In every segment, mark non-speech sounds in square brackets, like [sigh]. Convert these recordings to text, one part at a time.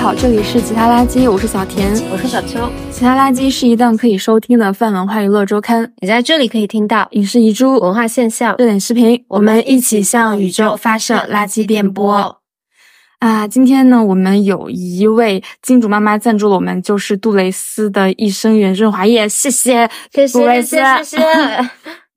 好，这里是其他垃圾，我是小田，我是小邱。其他垃圾是一档可以收听的泛文化娱乐周刊，你在这里可以听到影视遗珠、文化现象、热点视频，我们一起向宇宙发射垃圾电波。啊，今天呢，我们有一位金主妈妈赞助了我们，就是杜蕾斯的益生元润滑液，谢谢，谢谢，杜蕾斯，谢谢。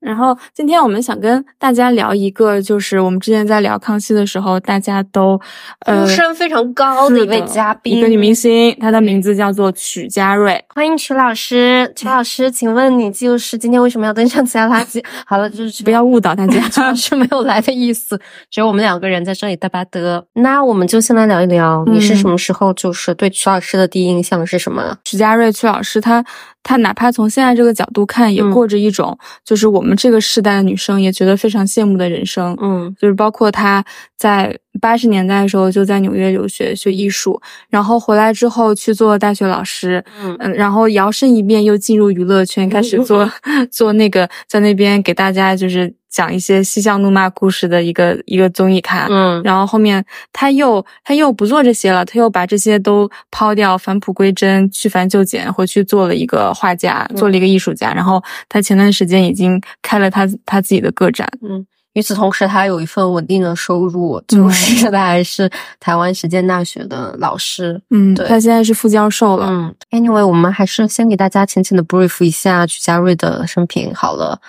然后今天我们想跟大家聊一个，就是我们之前在聊康熙的时候，大家都呃呼声非常高的一位嘉宾，一个女明星，她的名字叫做曲家瑞。欢迎曲老师，曲老师，请问你就是今天为什么要登上其他垃圾？好了，就是不要误导大家，[laughs] 曲老师没有来的意思，只有我们两个人在这里嘚吧嘚。那我们就先来聊一聊，你是什么时候就是对曲老师的第一印象是什么？曲家瑞，曲老师，他他哪怕从现在这个角度看，也过着一种就是我们。这个时代的女生也觉得非常羡慕的人生，嗯，就是包括她在八十年代的时候就在纽约留学学艺术，然后回来之后去做大学老师，嗯。嗯，然后摇身一变又进入娱乐圈，开始做 [laughs] 做那个在那边给大家就是讲一些嬉笑怒骂故事的一个一个综艺咖，嗯，然后后面他又他又不做这些了，他又把这些都抛掉，返璞归真，去繁就简，回去做了一个画家，做了一个艺术家，然后他前段时间已经开了他他自己的个展，嗯。与此同时，他有一份稳定的收入，就是他还是台湾实践大学的老师。嗯，对，他现在是副教授了。嗯，Anyway，我们还是先给大家浅浅的 brief 一下曲家瑞的生平好了。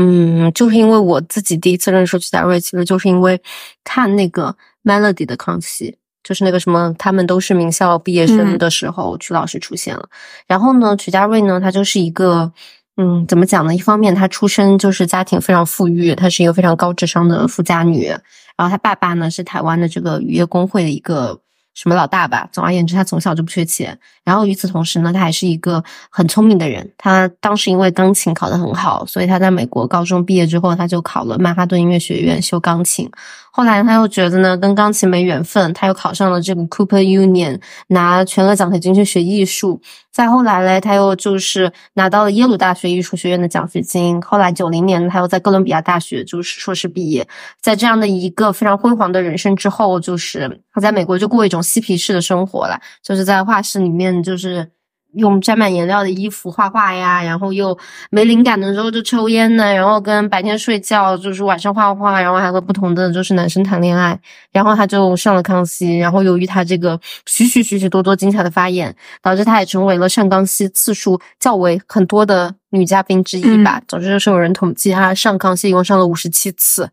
嗯，就是因为我自己第一次认识曲家瑞，其实就是因为看那个 Melody 的康熙，就是那个什么他们都是名校毕业生的时候，曲老师出现了。然后呢，曲家瑞呢，他就是一个。嗯，怎么讲呢？一方面，她出身就是家庭非常富裕，她是一个非常高智商的富家女。然后她爸爸呢是台湾的这个渔业工会的一个什么老大吧。总而言之，他从小就不缺钱。然后与此同时呢，他还是一个很聪明的人。他当时因为钢琴考得很好，所以他在美国高中毕业之后，他就考了曼哈顿音乐学院修钢琴。后来他又觉得呢，跟钢琴没缘分，他又考上了这个 Cooper Union，拿全额奖学金去学艺术。再后来嘞，他又就是拿到了耶鲁大学艺术学院的奖学金。后来九零年，他又在哥伦比亚大学就是硕士毕业。在这样的一个非常辉煌的人生之后，就是他在美国就过一种嬉皮士的生活了，就是在画室里面就是。用沾满颜料的衣服画画呀，然后又没灵感的时候就抽烟呢，然后跟白天睡觉，就是晚上画画，然后还和不同的就是男生谈恋爱，然后他就上了康熙，然后由于他这个许许许许多多精彩的发言，导致他也成为了上康熙次数较为很多的女嘉宾之一吧。总之就是有人统计他上康熙一共上了五十七次。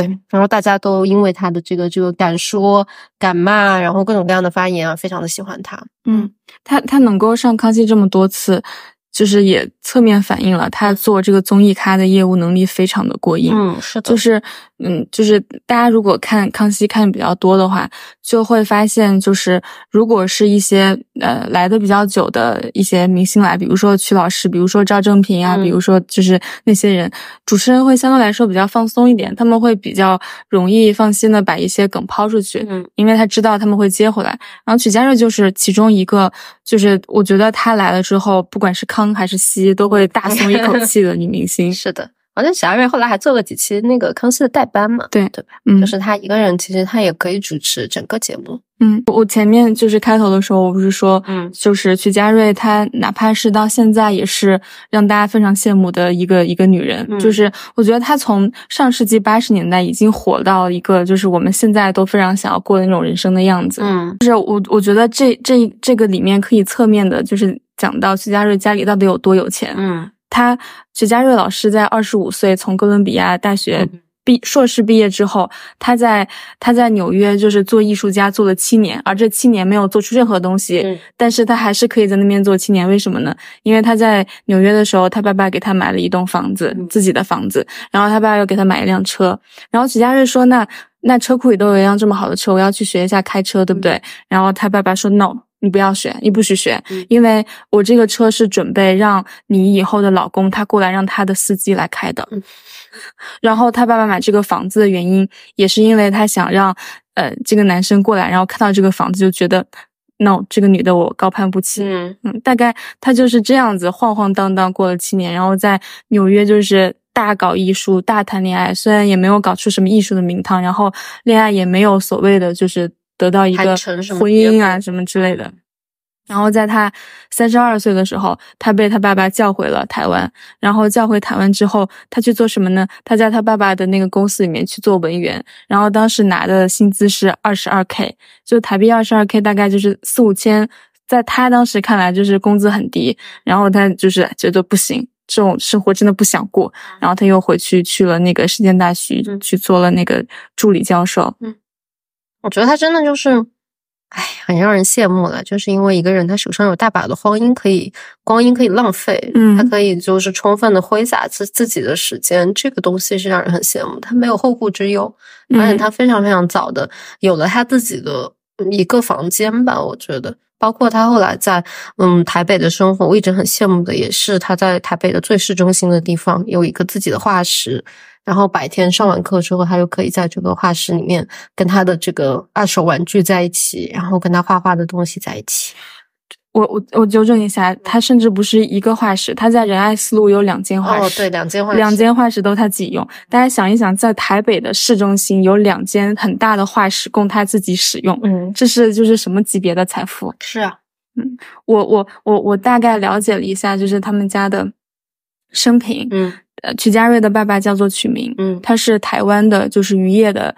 对，然后大家都因为他的这个这个敢说敢骂，然后各种各样的发言啊，非常的喜欢他。嗯，他他能够上康熙这么多次。就是也侧面反映了他做这个综艺咖的业务能力非常的过硬。嗯，是的。就是，嗯，就是大家如果看康熙看的比较多的话，就会发现，就是如果是一些呃来的比较久的一些明星来，比如说曲老师，比如说赵正平啊，比如说就是那些人，主持人会相对来说比较放松一点，他们会比较容易放心的把一些梗抛出去，嗯，因为他知道他们会接回来。然后曲家瑞就是其中一个，就是我觉得他来了之后，不管是康还是熙都会大松一口 [laughs] 气的女明星，是的。好像贾瑞后来还做了几期那个康熙的代班嘛，对对吧？嗯，就是他一个人，其实他也可以主持整个节目。嗯，我前面就是开头的时候，我不是说，嗯，就是徐佳瑞，她哪怕是到现在，也是让大家非常羡慕的一个一个女人。就是我觉得她从上世纪八十年代已经火到一个，就是我们现在都非常想要过的那种人生的样子。嗯，就是我我觉得这这这个里面可以侧面的，就是讲到徐佳瑞家里到底有多有钱。嗯。他曲家瑞老师在二十五岁从哥伦比亚大学毕硕士毕业之后，他在他在纽约就是做艺术家做了七年，而这七年没有做出任何东西，但是他还是可以在那边做七年，为什么呢？因为他在纽约的时候，他爸爸给他买了一栋房子，自己的房子，然后他爸爸又给他买一辆车，然后曲家瑞说：“那那车库里都有一辆这么好的车，我要去学一下开车，对不对？”然后他爸爸说：“No。”你不要学，你不许学，因为我这个车是准备让你以后的老公他过来让他的司机来开的。[laughs] 然后他爸爸买这个房子的原因，也是因为他想让呃这个男生过来，然后看到这个房子就觉得，no，这个女的我高攀不起。嗯嗯，大概他就是这样子晃晃荡荡过了七年，然后在纽约就是大搞艺术，大谈恋爱，虽然也没有搞出什么艺术的名堂，然后恋爱也没有所谓的就是。得到一个婚姻啊什么之类的。然后在他三十二岁的时候，他被他爸爸叫回了台湾。然后叫回台湾之后，他去做什么呢？他在他爸爸的那个公司里面去做文员。然后当时拿的薪资是二十二 k，就台币二十二 k，大概就是四五千，在他当时看来就是工资很低。然后他就是觉得不行，这种生活真的不想过。然后他又回去去了那个实践大学，去做了那个助理教授。嗯，我觉得他真的就是。哎，很让人羡慕了，就是因为一个人他手上有大把的光阴可以光阴可以浪费，嗯，他可以就是充分的挥洒自自己的时间，这个东西是让人很羡慕。他没有后顾之忧，而且他非常非常早的有了他自己的一个房间吧，我觉得。包括他后来在嗯台北的生活，我一直很羡慕的也是他在台北的最市中心的地方有一个自己的画室。然后白天上完课之后，他就可以在这个画室里面跟他的这个二手玩具在一起，然后跟他画画的东西在一起。我我我纠正一下，他甚至不是一个画室，他在仁爱四路有两间画室，对，两间画室，两间画室都他自己用。大家想一想，在台北的市中心有两间很大的画室供他自己使用，嗯，这是就是什么级别的财富？是啊，嗯，我我我我大概了解了一下，就是他们家的生平，嗯。呃，曲家瑞的爸爸叫做曲明，嗯，他是台湾的，就是渔业的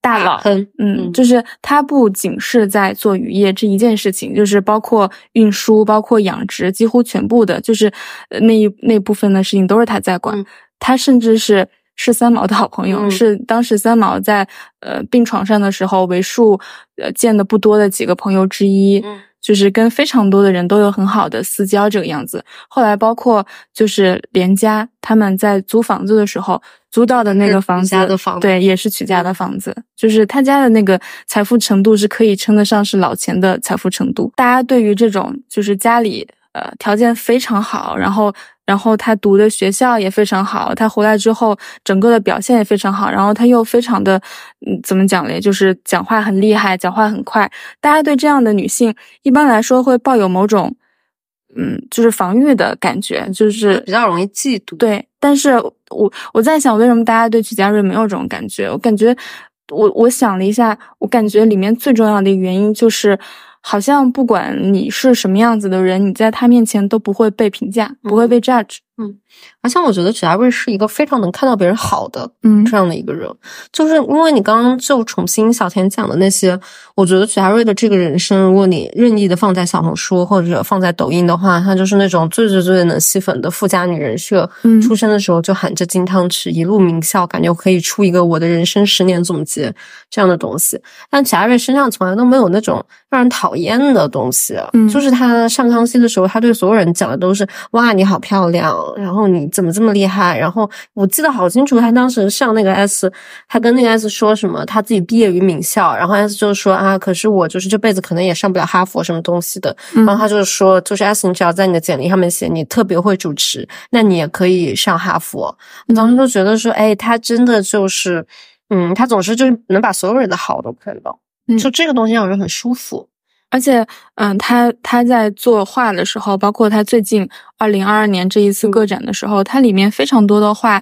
大佬，嗯，就是他不仅是在做渔业这一件事情，就是包括运输、包括养殖，几乎全部的，就是那一那部分的事情都是他在管。他甚至是是三毛的好朋友，是当时三毛在呃病床上的时候为数呃见的不多的几个朋友之一。就是跟非常多的人都有很好的私交这个样子。后来包括就是连家他们在租房子的时候租到的那个房子，对，也是曲家的房子。就是他家的那个财富程度是可以称得上是老钱的财富程度。大家对于这种就是家里呃条件非常好，然后。然后他读的学校也非常好，他回来之后整个的表现也非常好。然后他又非常的，嗯，怎么讲嘞？就是讲话很厉害，讲话很快。大家对这样的女性一般来说会抱有某种，嗯，就是防御的感觉，就是比较容易嫉妒。对，但是我我在想，为什么大家对曲家瑞没有这种感觉？我感觉，我我想了一下，我感觉里面最重要的一个原因就是。好像不管你是什么样子的人，你在他面前都不会被评价，不会被 judge。嗯，而且我觉得曲家瑞是一个非常能看到别人好的，嗯，这样的一个人。就是因为你刚刚就重新小田讲的那些，我觉得曲家瑞的这个人生，如果你任意的放在小红书或者放在抖音的话，他就是那种最最最能吸粉的富家女人设。嗯，出生的时候就含着金汤匙，一路名校，感觉可以出一个我的人生十年总结这样的东西。但曲家瑞身上从来都没有那种让人讨厌的东西。嗯，就是他上康熙的时候，他对所有人讲的都是哇，你好漂亮。然后你怎么这么厉害？然后我记得好清楚，他当时上那个 S，他跟那个 S 说什么？他自己毕业于名校，然后 S 就说啊，可是我就是这辈子可能也上不了哈佛什么东西的。然后他就是说，就是 S，你只要在你的简历上面写你特别会主持，那你也可以上哈佛。我当时就觉得说，哎，他真的就是，嗯，他总是就是能把所有人的好都看到，就这个东西让人很舒服。而且，嗯，他他在作画的时候，包括他最近二零二二年这一次个展的时候，它里面非常多的画，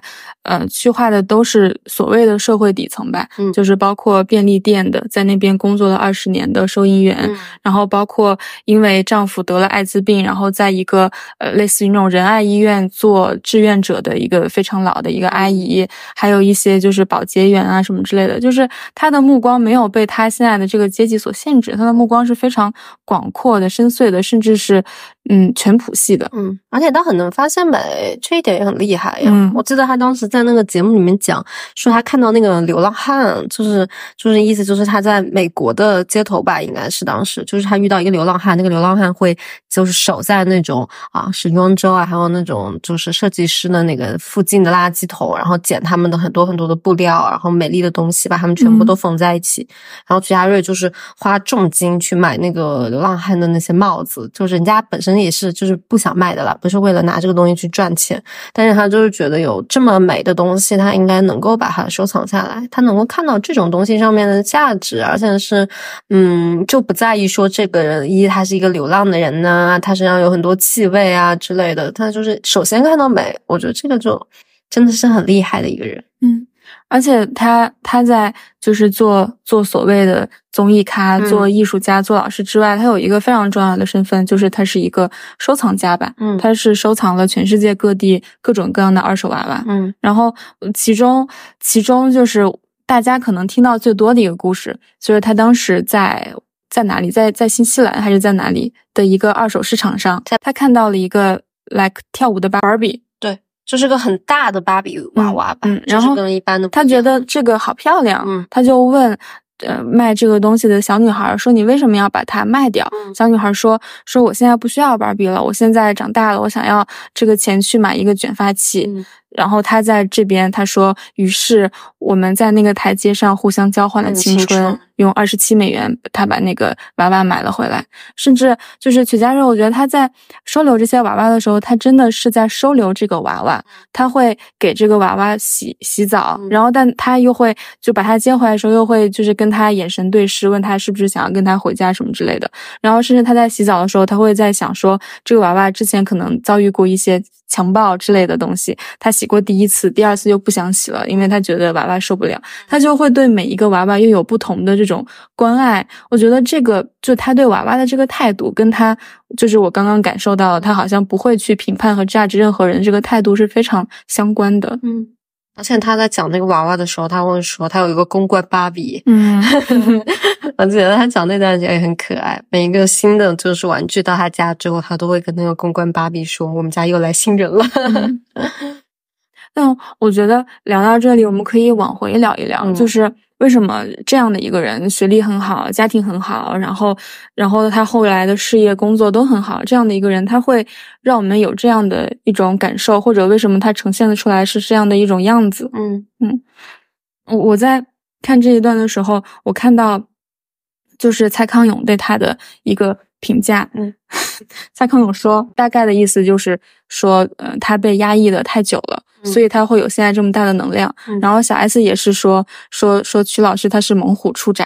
呃，去化的都是所谓的社会底层吧，嗯，就是包括便利店的，在那边工作了二十年的收银员，然后包括因为丈夫得了艾滋病，然后在一个呃类似于那种仁爱医院做志愿者的一个非常老的一个阿姨，还有一些就是保洁员啊什么之类的，就是她的目光没有被她现在的这个阶级所限制，她的目光是非。常广阔的、深邃的，甚至是嗯全谱系的，嗯，而且他很能发现美，这一点也很厉害呀。嗯，我记得他当时在那个节目里面讲，说他看到那个流浪汉，就是就是意思就是他在美国的街头吧，应该是当时就是他遇到一个流浪汉，那个流浪汉会就是守在那种啊时装周啊，还有那种就是设计师的那个附近的垃圾桶，然后捡他们的很多很多的布料，然后美丽的东西，把他们全部都缝在一起。然后徐家瑞就是花重金去买。那个流浪汉的那些帽子，就是人家本身也是就是不想卖的了，不是为了拿这个东西去赚钱，但是他就是觉得有这么美的东西，他应该能够把它收藏下来，他能够看到这种东西上面的价值，而且是嗯，就不在意说这个人一他是一个流浪的人呢，他身上有很多气味啊之类的，他就是首先看到美，我觉得这个就真的是很厉害的一个人，嗯。而且他他在就是做做所谓的综艺咖、做艺术家、做老师之外，他有一个非常重要的身份，就是他是一个收藏家吧。嗯，他是收藏了全世界各地各种各样的二手娃娃。嗯，然后其中其中就是大家可能听到最多的一个故事，就是他当时在在哪里，在在新西兰还是在哪里的一个二手市场上，他看到了一个 like 跳舞的芭比。就是个很大的芭比娃娃吧，嗯，然后跟一般的他觉得这个好漂亮，嗯，他就问，呃，卖这个东西的小女孩说：“你为什么要把它卖掉？”小女孩说：“说我现在不需要芭比了，我现在长大了，我想要这个钱去买一个卷发器。”然后他在这边他说：“于是我们在那个台阶上互相交换了青春。”用二十七美元，他把那个娃娃买了回来。甚至就是曲家瑞，我觉得他在收留这些娃娃的时候，他真的是在收留这个娃娃。他会给这个娃娃洗洗澡，然后但他又会就把他接回来的时候，又会就是跟他眼神对视，问他是不是想要跟他回家什么之类的。然后甚至他在洗澡的时候，他会在想说，这个娃娃之前可能遭遇过一些强暴之类的东西。他洗过第一次，第二次又不想洗了，因为他觉得娃娃受不了。他就会对每一个娃娃又有不同的这。种关爱，我觉得这个就他对娃娃的这个态度，跟他就是我刚刚感受到，他好像不会去评判和价值任何人，这个态度是非常相关的。嗯，而且他在讲那个娃娃的时候，他会说他有一个公关芭比。嗯，[laughs] 我觉得他讲那段也很可爱。每一个新的就是玩具到他家之后，他都会跟那个公关芭比说：“我们家又来新人了。[laughs] ”但我觉得聊到这里，我们可以往回聊一聊，就是。为什么这样的一个人学历很好，家庭很好，然后，然后他后来的事业工作都很好，这样的一个人他会让我们有这样的一种感受，或者为什么他呈现的出来是这样的一种样子？嗯嗯，我我在看这一段的时候，我看到就是蔡康永对他的一个评价，嗯，[laughs] 蔡康永说，大概的意思就是说，呃，他被压抑的太久了。所以他会有现在这么大的能量，然后小 S 也是说说说曲老师他是猛虎出闸，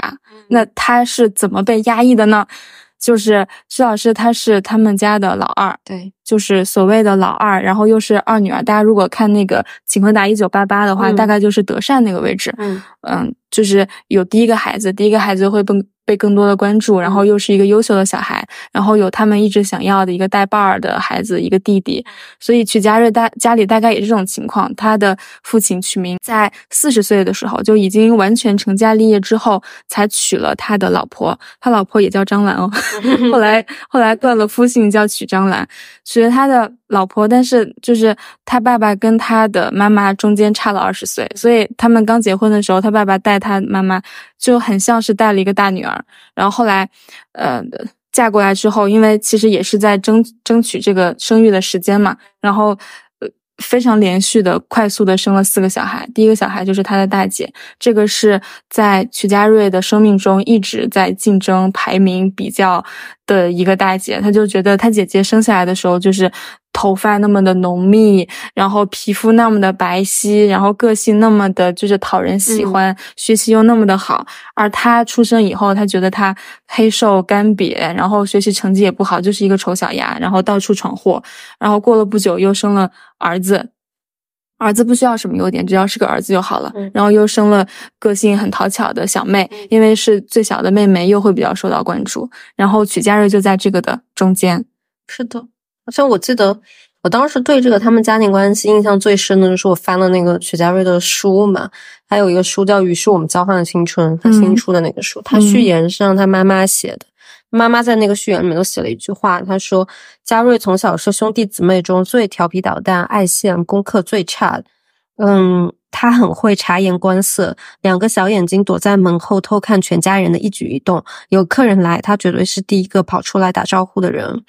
那他是怎么被压抑的呢？就是曲老师他是他们家的老二，对，就是所谓的老二，然后又是二女儿。大家如果看那个《请回答一九八八》的话，大概就是德善那个位置，嗯嗯，就是有第一个孩子，第一个孩子会更。被更多的关注，然后又是一个优秀的小孩，然后有他们一直想要的一个带伴儿的孩子，一个弟弟，所以曲家瑞大家里大概也是这种情况。他的父亲曲明在四十岁的时候就已经完全成家立业之后，才娶了他的老婆，他老婆也叫张兰哦，[laughs] 后来后来断了夫姓叫曲张兰，娶了他的。老婆，但是就是他爸爸跟他的妈妈中间差了二十岁，所以他们刚结婚的时候，他爸爸带他妈妈就很像是带了一个大女儿。然后后来，呃，嫁过来之后，因为其实也是在争争取这个生育的时间嘛，然后呃。非常连续的、快速的生了四个小孩。第一个小孩就是他的大姐，这个是在曲家瑞的生命中一直在竞争、排名比较的一个大姐。他就觉得他姐姐生下来的时候就是头发那么的浓密，然后皮肤那么的白皙，然后个性那么的就是讨人喜欢，学习又那么的好。而他出生以后，他觉得他黑瘦干瘪，然后学习成绩也不好，就是一个丑小鸭，然后到处闯祸。然后过了不久，又生了。儿子，儿子不需要什么优点，只要是个儿子就好了。然后又生了个性很讨巧的小妹，因为是最小的妹妹，又会比较受到关注。然后曲家瑞就在这个的中间。是的，好像我记得我当时对这个他们家庭关系印象最深的就是我翻了那个曲家瑞的书嘛，还有一个书叫《于是我们交换了青春》，他新出的那个书，他序言是让他妈妈写的。妈妈在那个序言里面都写了一句话，她说：“嘉瑞从小是兄弟姊妹中最调皮捣蛋、爱现、功课最差的。嗯，他很会察言观色，两个小眼睛躲在门后偷看全家人的一举一动。有客人来，他绝对是第一个跑出来打招呼的人。”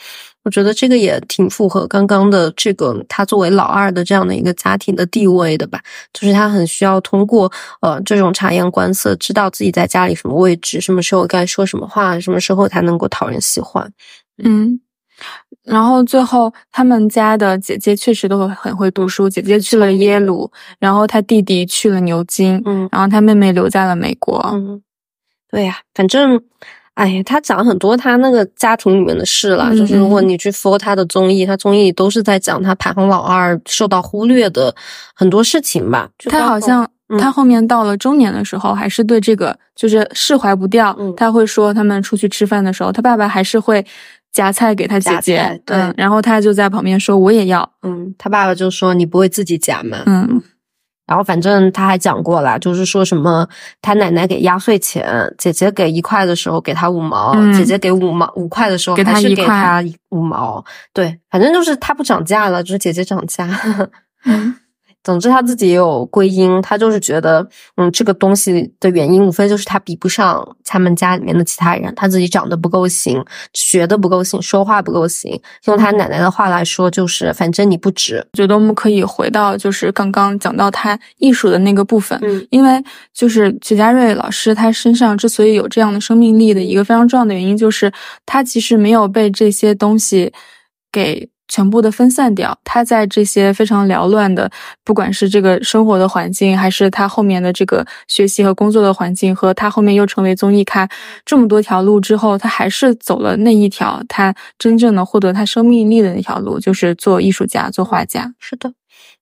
我觉得这个也挺符合刚刚的这个他作为老二的这样的一个家庭的地位的吧，就是他很需要通过呃这种察言观色，知道自己在家里什么位置，什么时候该说什么话，什么时候才能够讨人喜欢。嗯，然后最后他们家的姐姐确实都很会读书，姐姐去了耶鲁，然后他弟弟去了牛津，嗯，然后他妹妹留在了美国。嗯，对呀，反正。哎呀，他讲很多他那个家庭里面的事了，就是如果你去 follow 他的综艺，他综艺都是在讲他排行老二受到忽略的很多事情吧。他好像他后面到了中年的时候，还是对这个就是释怀不掉。他会说，他们出去吃饭的时候，他爸爸还是会夹菜给他姐姐，对，然后他就在旁边说：“我也要。”嗯，他爸爸就说：“你不会自己夹吗？”嗯。然后反正他还讲过了，就是说什么他奶奶给压岁钱，姐姐给一块的时候给他五毛，姐姐给五毛五块的时候还是给他五毛。对，反正就是他不涨价了，就是姐姐涨价。[laughs] 嗯。总之他自己也有归因，他就是觉得，嗯，这个东西的原因无非就是他比不上他们家里面的其他人，他自己长得不够行，学的不够行，说话不够行。用他奶奶的话来说，就是反正你不值。觉得我们可以回到就是刚刚讲到他艺术的那个部分，嗯，因为就是曲家瑞老师他身上之所以有这样的生命力的一个非常重要的原因，就是他其实没有被这些东西给。全部的分散掉，他在这些非常缭乱的，不管是这个生活的环境，还是他后面的这个学习和工作的环境，和他后面又成为综艺咖这么多条路之后，他还是走了那一条他真正的获得他生命力的那条路，就是做艺术家、做画家。是的。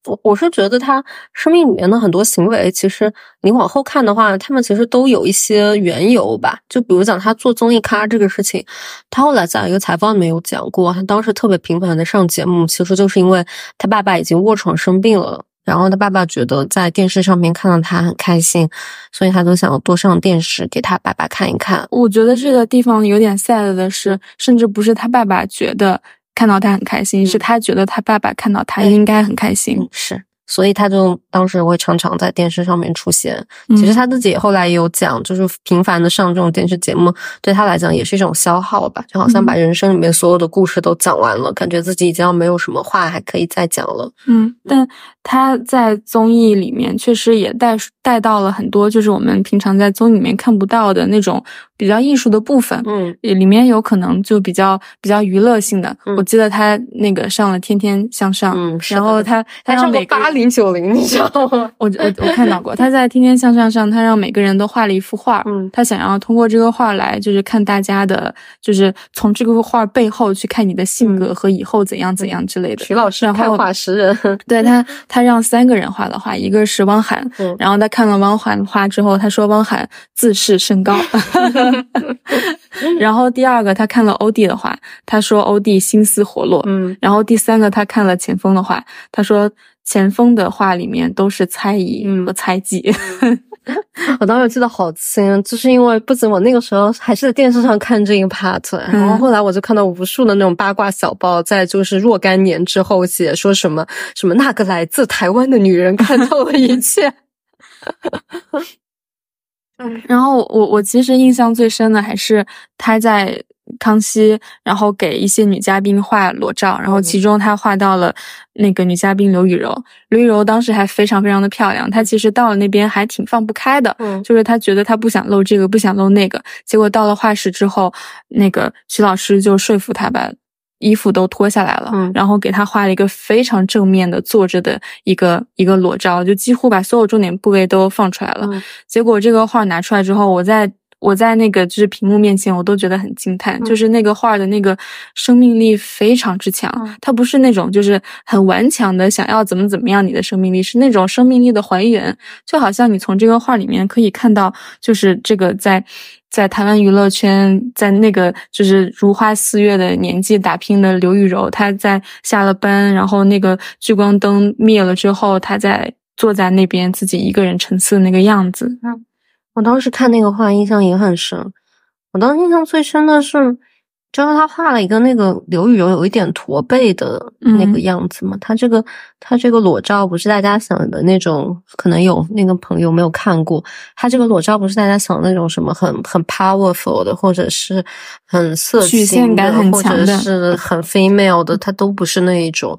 我我是觉得他生命里面的很多行为，其实你往后看的话，他们其实都有一些缘由吧。就比如讲他做综艺咖这个事情，他后来在一个采访里面有讲过，他当时特别频繁的上节目，其实就是因为他爸爸已经卧床生病了，然后他爸爸觉得在电视上面看到他很开心，所以他都想多上电视给他爸爸看一看。我觉得这个地方有点 sad 的是，甚至不是他爸爸觉得。看到他很开心，是他觉得他爸爸看到他应该很开心，是。所以他就当时会常常在电视上面出现。其实他自己后来也有讲，就是频繁的上这种电视节目，对他来讲也是一种消耗吧，就好像把人生里面所有的故事都讲完了，感觉自己已经要没有什么话还可以再讲了。嗯，但他在综艺里面确实也带带到了很多，就是我们平常在综艺里面看不到的那种比较艺术的部分。嗯，里面有可能就比较比较娱乐性的。我记得他那个上了《天天向上》，嗯，然后他他上过八零九零，你知道吗？[laughs] 我我我看到过，他在《天天向上》上，他让每个人都画了一幅画，嗯，他想要通过这个画来，就是看大家的，就是从这个画背后去看你的性格和以后怎样怎样之类的。徐老师看画识人，[laughs] 对他，他让三个人画的画，一个是汪涵，然后他看了汪涵的画之后，他说汪涵自视甚高，[laughs] 然后第二个他看了欧弟的画，他说欧弟心思活络，嗯，然后第三个他看了钱枫的画，他说。钱枫的话里面都是猜疑和猜忌，[laughs] 我当时记得好清，就是因为不仅我那个时候还是在电视上看这一 part，[laughs] 然后后来我就看到无数的那种八卦小报，在就是若干年之后写说什么什么那个来自台湾的女人看透了一切。[laughs] 然后我我其实印象最深的还是他在。康熙，然后给一些女嘉宾画裸照，然后其中他画到了那个女嘉宾刘雨柔，刘雨柔当时还非常非常的漂亮，她其实到了那边还挺放不开的，嗯，就是她觉得她不想露这个，不想露那个，结果到了画室之后，那个徐老师就说服她把衣服都脱下来了，嗯，然后给他画了一个非常正面的坐着的一个一个裸照，就几乎把所有重点部位都放出来了，结果这个画拿出来之后，我在。我在那个就是屏幕面前，我都觉得很惊叹，就是那个画的那个生命力非常之强。它不是那种就是很顽强的想要怎么怎么样，你的生命力是那种生命力的还原，就好像你从这个画里面可以看到，就是这个在在台湾娱乐圈，在那个就是如花似月的年纪打拼的刘雨柔，她在下了班，然后那个聚光灯灭了之后，她在坐在那边自己一个人沉思的那个样子。我当时看那个画，印象也很深。我当时印象最深的是，就是他画了一个那个刘雨柔有一点驼背的那个样子嘛。他这个他这个裸照不是大家想的那种，可能有那个朋友没有看过。他这个裸照不是大家想的那种什么很很 powerful 的，或者是很色情的，或者是很 female 的，他都不是那一种。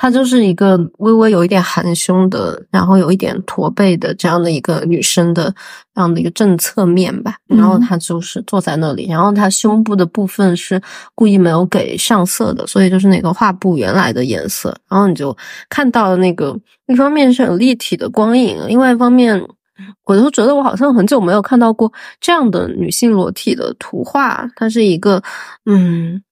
她就是一个微微有一点含胸的，然后有一点驼背的这样的一个女生的这样的一个正侧面吧。然后她就是坐在那里，然后她胸部的部分是故意没有给上色的，所以就是那个画布原来的颜色。然后你就看到了那个一方面是很立体的光影，另外一方面我都觉得我好像很久没有看到过这样的女性裸体的图画。它是一个嗯，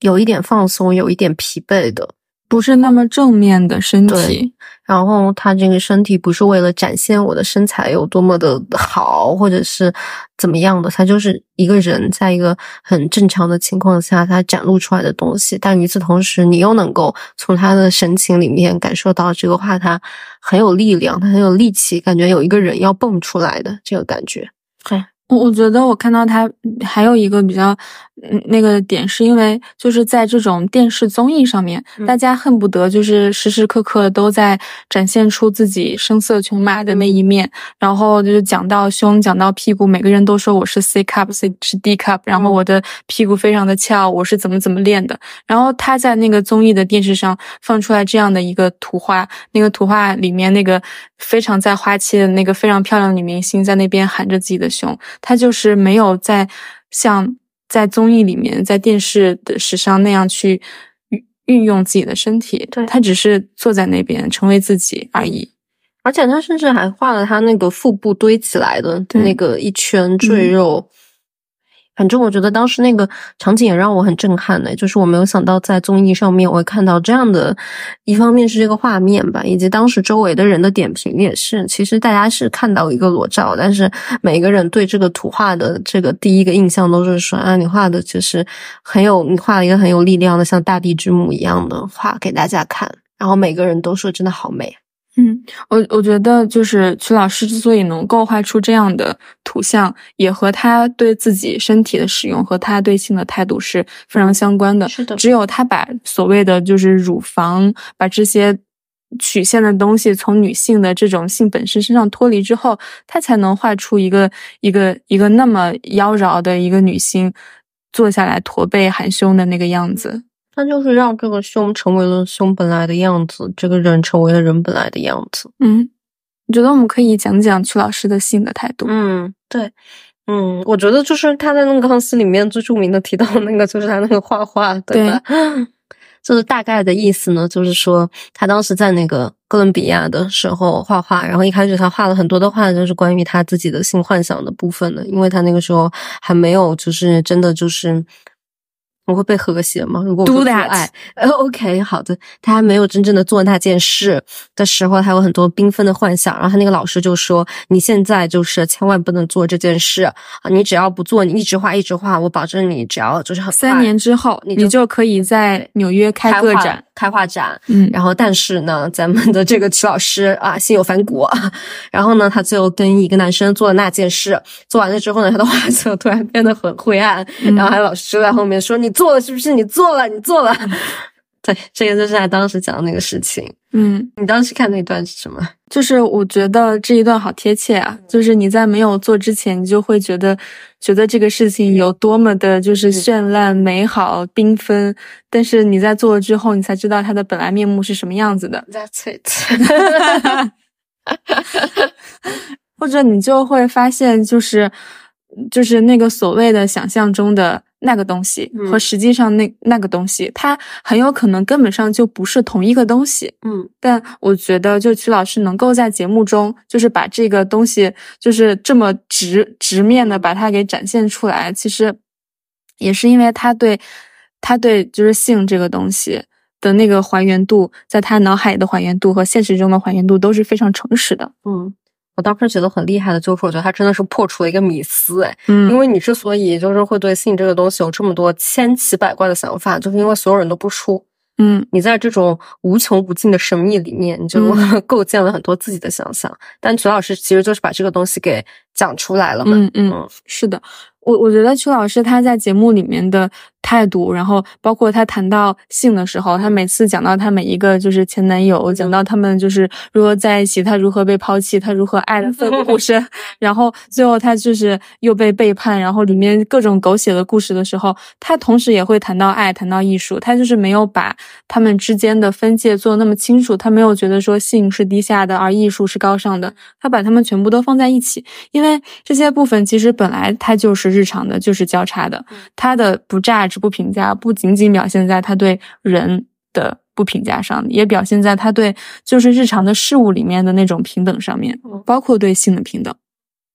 有一点放松，有一点疲惫的。不是那么正面的身体。然后他这个身体不是为了展现我的身材有多么的好，或者是怎么样的，他就是一个人在一个很正常的情况下，他展露出来的东西。但与此同时，你又能够从他的神情里面感受到这个话，他很有力量，他很有力气，感觉有一个人要蹦出来的这个感觉。对。我我觉得我看到他还有一个比较嗯那个点，是因为就是在这种电视综艺上面，大家恨不得就是时时刻刻都在展现出自己声色犬马的那一面，然后就是讲到胸，讲到屁股，每个人都说我是 C cup，C 是 D cup，然后我的屁股非常的翘，我是怎么怎么练的。然后他在那个综艺的电视上放出来这样的一个图画，那个图画里面那个非常在花期的那个非常漂亮的女明星在那边喊着自己的胸。他就是没有在像在综艺里面、在电视的史上那样去运运用自己的身体，对他只是坐在那边成为自己而已。而且他甚至还画了他那个腹部堆起来的那个一圈赘肉。反正我觉得当时那个场景也让我很震撼的，就是我没有想到在综艺上面我会看到这样的，一方面是这个画面吧，以及当时周围的人的点评也是，其实大家是看到一个裸照，但是每个人对这个图画的这个第一个印象都是说啊，你画的就是很有，你画了一个很有力量的像大地之母一样的画给大家看，然后每个人都说真的好美。嗯，我我觉得就是曲老师之所以能够画出这样的图像，也和他对自己身体的使用和他对性的态度是非常相关的。是的，只有他把所谓的就是乳房，把这些曲线的东西从女性的这种性本身身上脱离之后，他才能画出一个一个一个那么妖娆的一个女性坐下来驼背含胸的那个样子。他就是让这个胸成为了胸本来的样子，这个人成为了人本来的样子。嗯，我觉得我们可以讲讲曲老师的性的态度。嗯，对，嗯，我觉得就是他在那个康熙里面最著名的提到那个，就是他那个画画，对吧？[laughs] 就是大概的意思呢，就是说他当时在那个哥伦比亚的时候画画，然后一开始他画了很多的画，就是关于他自己的性幻想的部分的，因为他那个时候还没有就是真的就是。我会被和谐吗？如果我的爱，呃，OK，好的。他还没有真正的做那件事的时候，他有很多缤纷的幻想。然后他那个老师就说：“你现在就是千万不能做这件事啊！你只要不做，你一直画，一直画，我保证你只要就是很三年之后，你你就可以在纽约开个展、开画展。嗯，然后但是呢，咱们的这个曲老师啊，心有反骨。[laughs] 然后呢，他最后跟一个男生做了那件事，做完了之后呢，他的画色突然变得很灰暗。然后还有老师就在后面说：你。做了是不是？你做了，你做了。[laughs] 对，这个就是他当时讲的那个事情。嗯，你当时看那段是什么？就是我觉得这一段好贴切啊！就是你在没有做之前，你就会觉得觉得这个事情有多么的，就是绚烂、美好、缤纷。但是你在做了之后，你才知道它的本来面目是什么样子的。That's it。[laughs] 或者你就会发现，就是就是那个所谓的想象中的。那个东西和实际上那那个东西，它很有可能根本上就不是同一个东西。嗯，但我觉得，就曲老师能够在节目中，就是把这个东西，就是这么直直面的把它给展现出来，其实也是因为他对他对就是性这个东西的那个还原度，在他脑海的还原度和现实中的还原度都是非常诚实的。嗯。我当时觉得很厉害的，就是我觉得他真的是破除了一个迷思，哎，嗯，因为你之所以就是会对性这个东西有这么多千奇百怪的想法，就是因为所有人都不说，嗯，你在这种无穷无尽的神秘里面，你就 [laughs] 构建了很多自己的想象。但曲老师其实就是把这个东西给讲出来了嘛，嗯嗯，是的。我我觉得邱老师他在节目里面的态度，然后包括他谈到性的时候，他每次讲到他每一个就是前男友，讲到他们就是如何在一起，他如何被抛弃，他如何爱的奋不顾身，[laughs] 然后最后他就是又被背叛，然后里面各种狗血的故事的时候，他同时也会谈到爱，谈到艺术，他就是没有把他们之间的分界做那么清楚，他没有觉得说性是低下的，而艺术是高尚的，他把他们全部都放在一起，因为这些部分其实本来他就是。日常的就是交叉的，他的不价值不评价，不仅仅表现在他对人的不评价上，也表现在他对就是日常的事物里面的那种平等上面，包括对性的平等。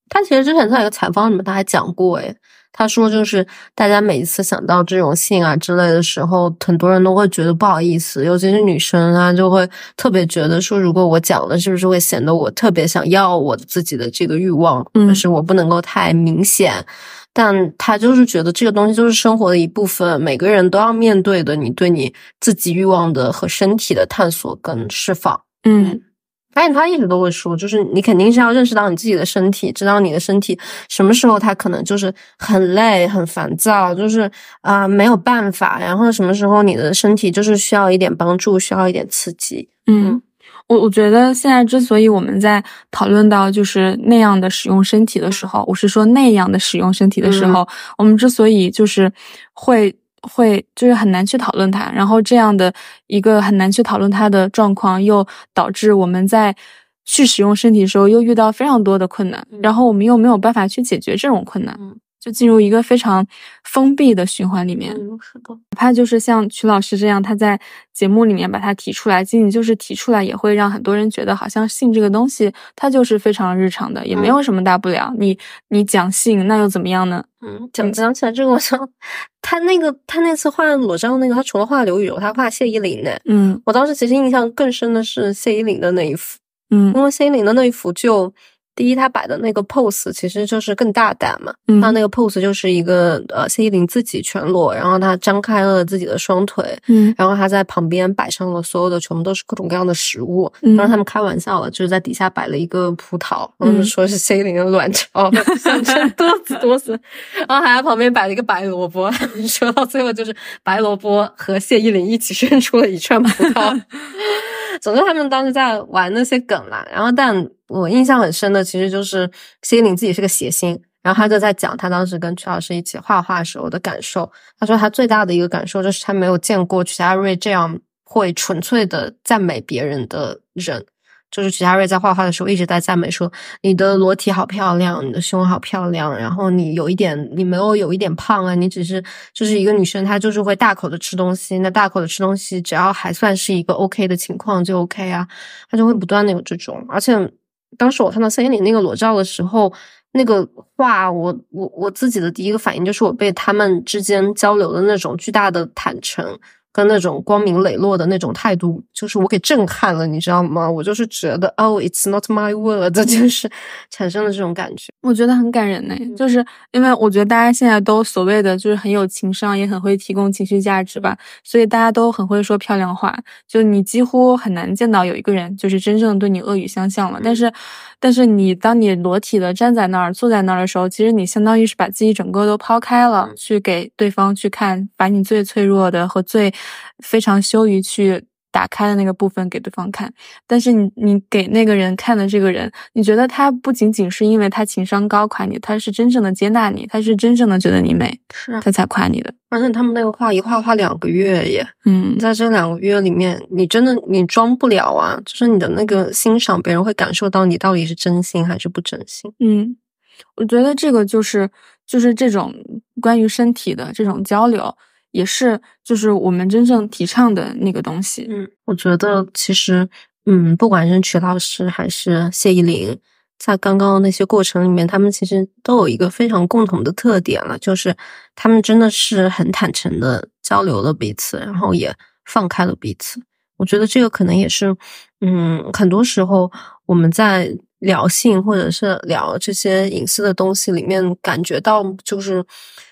他其实之前在一个采访里面他还讲过，诶他说，就是大家每一次想到这种性啊之类的时候，很多人都会觉得不好意思，尤其是女生啊，就会特别觉得说，如果我讲了，是不是会显得我特别想要我自己的这个欲望，就是我不能够太明显。但他就是觉得这个东西就是生活的一部分，每个人都要面对的，你对你自己欲望的和身体的探索跟释放。嗯。发现他一直都会说，就是你肯定是要认识到你自己的身体，知道你的身体什么时候他可能就是很累、很烦躁，就是啊没有办法，然后什么时候你的身体就是需要一点帮助，需要一点刺激。嗯，我我觉得现在之所以我们在讨论到就是那样的使用身体的时候，我是说那样的使用身体的时候，我们之所以就是会。会就是很难去讨论它，然后这样的一个很难去讨论它的状况，又导致我们在去使用身体的时候又遇到非常多的困难，然后我们又没有办法去解决这种困难。就进入一个非常封闭的循环里面，是的。哪怕就是像曲老师这样，他在节目里面把它提出来，仅仅就是提出来，也会让很多人觉得好像性这个东西，它就是非常日常的，也没有什么大不了。你你讲性，那又怎么样呢？嗯，讲讲起来这个，我想他那个他那次画裸照那个，他除了画刘雨柔，他画谢依霖的。嗯，我当时其实印象更深的是谢依霖的那一幅。嗯，因为谢依霖的那一幅就。第一，他摆的那个 pose 其实就是更大胆嘛。他那个 pose 就是一个呃谢依霖自己全裸，然后他张开了自己的双腿，嗯，然后他在旁边摆上了所有的全部都是各种各样的食物。当时他们开玩笑了，就是在底下摆了一个葡萄，然后说是谢依霖的卵巢，想吃 [laughs] 多子多孙。然后还在旁边摆了一个白萝卜，[laughs] 说到最后就是白萝卜和谢依霖一起伸出了一串葡萄。[laughs] 总之，他们当时在玩那些梗啦。然后，但我印象很深的，其实就是谢依霖自己是个谐星，然后他就在讲他当时跟曲老师一起画画时候的感受。他说他最大的一个感受就是他没有见过曲家瑞这样会纯粹的赞美别人的人。就是曲家瑞在画画的时候一直在赞美说你的裸体好漂亮，你的胸好漂亮，然后你有一点你没有有一点胖啊，你只是就是一个女生，她就是会大口的吃东西，那大口的吃东西只要还算是一个 OK 的情况就 OK 啊，她就会不断的有这种，而且当时我看到三眼里那个裸照的时候，那个画我我我自己的第一个反应就是我被他们之间交流的那种巨大的坦诚。跟那种光明磊落的那种态度，就是我给震撼了，你知道吗？我就是觉得，哦，it's not my word，就是产生了这种感觉，我觉得很感人呢。就是因为我觉得大家现在都所谓的就是很有情商，也很会提供情绪价值吧，所以大家都很会说漂亮话。就你几乎很难见到有一个人就是真正对你恶语相向了。但是，但是你当你裸体的站在那儿、坐在那儿的时候，其实你相当于是把自己整个都抛开了，去给对方去看，把你最脆弱的和最。非常羞于去打开的那个部分给对方看，但是你你给那个人看的这个人，你觉得他不仅仅是因为他情商高夸你，他是真正的接纳你，他是真正的觉得你美，是啊他才夸你的。而且他们那个画一画画两个月耶，嗯，在这两个月里面，你真的你装不了啊，就是你的那个欣赏，别人会感受到你到底是真心还是不真心。嗯，我觉得这个就是就是这种关于身体的这种交流。也是，就是我们真正提倡的那个东西。嗯，我觉得其实，嗯，不管是曲老师还是谢依霖，在刚刚那些过程里面，他们其实都有一个非常共同的特点了，就是他们真的是很坦诚的交流了彼此，然后也放开了彼此。我觉得这个可能也是，嗯，很多时候我们在聊性或者是聊这些隐私的东西里面，感觉到就是。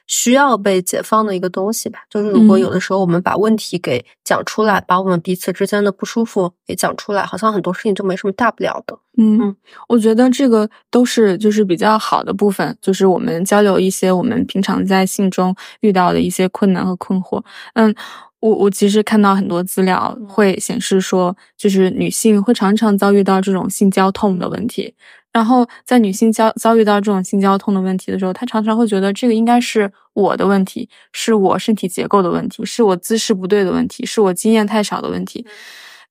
需要被解放的一个东西吧，就是如果有的时候我们把问题给讲出来，把我们彼此之间的不舒服给讲出来，好像很多事情就没什么大不了的。嗯，我觉得这个都是就是比较好的部分，就是我们交流一些我们平常在性中遇到的一些困难和困惑。嗯，我我其实看到很多资料会显示说，就是女性会常常遭遇到这种性交痛的问题。然后，在女性遭遭遇到这种性交痛的问题的时候，她常常会觉得这个应该是我的问题，是我身体结构的问题，是我姿势不对的问题，是我经验太少的问题。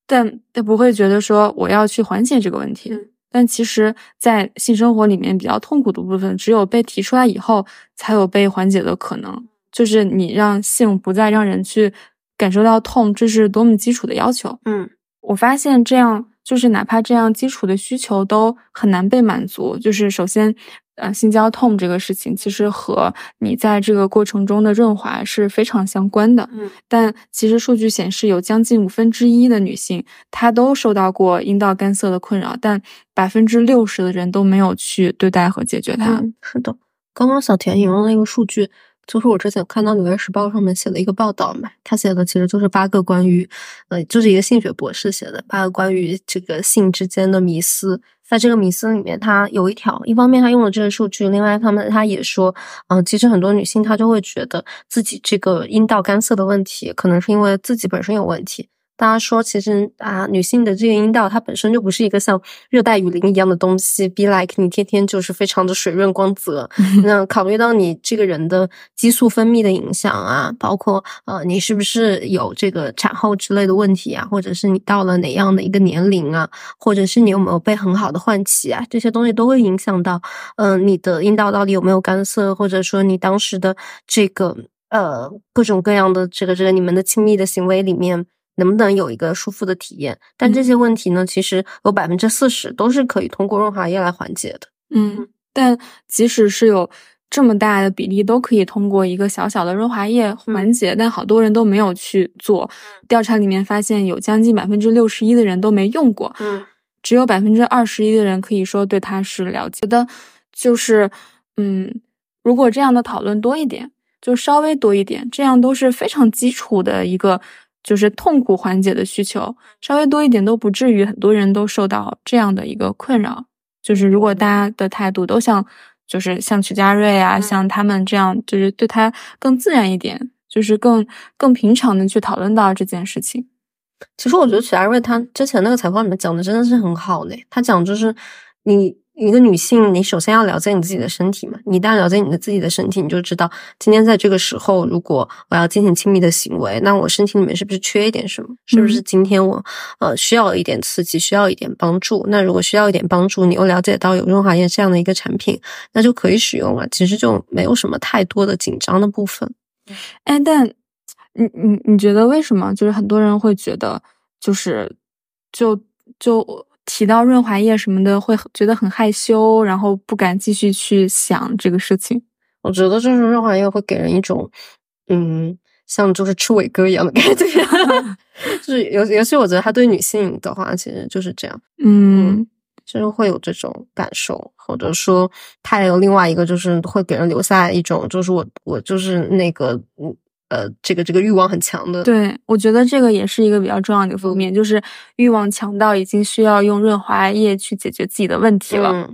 但她不会觉得说我要去缓解这个问题。但其实，在性生活里面比较痛苦的部分，只有被提出来以后，才有被缓解的可能。就是你让性不再让人去感受到痛，这是多么基础的要求。嗯，我发现这样。就是哪怕这样基础的需求都很难被满足。就是首先，呃，性交痛这个事情，其实和你在这个过程中的润滑是非常相关的。嗯，但其实数据显示，有将近五分之一的女性，她都受到过阴道干涩的困扰，但百分之六十的人都没有去对待和解决它。是的，刚刚小田引用了一个数据，就是我之前看到《纽约时报》上面写的一个报道嘛，他写的其实就是八个关于，呃，就是一个性学博士写的八个关于这个性之间的迷思。在这个迷思里面，他有一条，一方面他用了这个数据，另外一方面他也说，嗯，其实很多女性她就会觉得自己这个阴道干涩的问题，可能是因为自己本身有问题。大家说，其实啊，女性的这个阴道它本身就不是一个像热带雨林一样的东西，be like 你天天就是非常的水润光泽。[laughs] 那考虑到你这个人的激素分泌的影响啊，包括呃你是不是有这个产后之类的问题啊，或者是你到了哪样的一个年龄啊，或者是你有没有被很好的唤起啊，这些东西都会影响到嗯你的阴道到底有没有干涩，或者说你当时的这个呃各种各样的这个这个你们的亲密的行为里面。能不能有一个舒服的体验？但这些问题呢，其实有百分之四十都是可以通过润滑液来缓解的。嗯，但即使是有这么大的比例都可以通过一个小小的润滑液缓解，但好多人都没有去做。调查里面发现，有将近百分之六十一的人都没用过。嗯，只有百分之二十一的人可以说对它是了解的。就是，嗯，如果这样的讨论多一点，就稍微多一点，这样都是非常基础的一个。就是痛苦缓解的需求稍微多一点，都不至于很多人都受到这样的一个困扰。就是如果大家的态度都像，就是像曲家瑞啊，像他们这样，就是对他更自然一点，就是更更平常的去讨论到这件事情。其实我觉得曲家瑞他之前那个采访里面讲的真的是很好嘞，他讲就是你。一个女性，你首先要了解你自己的身体嘛。你一旦了解你的自己的身体，你就知道今天在这个时候，如果我要进行亲密的行为，那我身体里面是不是缺一点什么？是不是今天我呃需要一点刺激，需要一点帮助？那如果需要一点帮助，你又了解到有润滑液这样的一个产品，那就可以使用了。其实就没有什么太多的紧张的部分。哎，但你你你觉得为什么？就是很多人会觉得，就是就就。提到润滑液什么的，会觉得很害羞，然后不敢继续去想这个事情。我觉得就是润滑液会给人一种，嗯，像就是吃伟哥一样的感觉，[laughs] 就是尤尤其我觉得他对女性的话，其实就是这样，嗯，就是会有这种感受，或者说他也有另外一个，就是会给人留下一种，就是我我就是那个嗯。呃，这个这个欲望很强的，对我觉得这个也是一个比较重要的方面，就是欲望强到已经需要用润滑液去解决自己的问题了。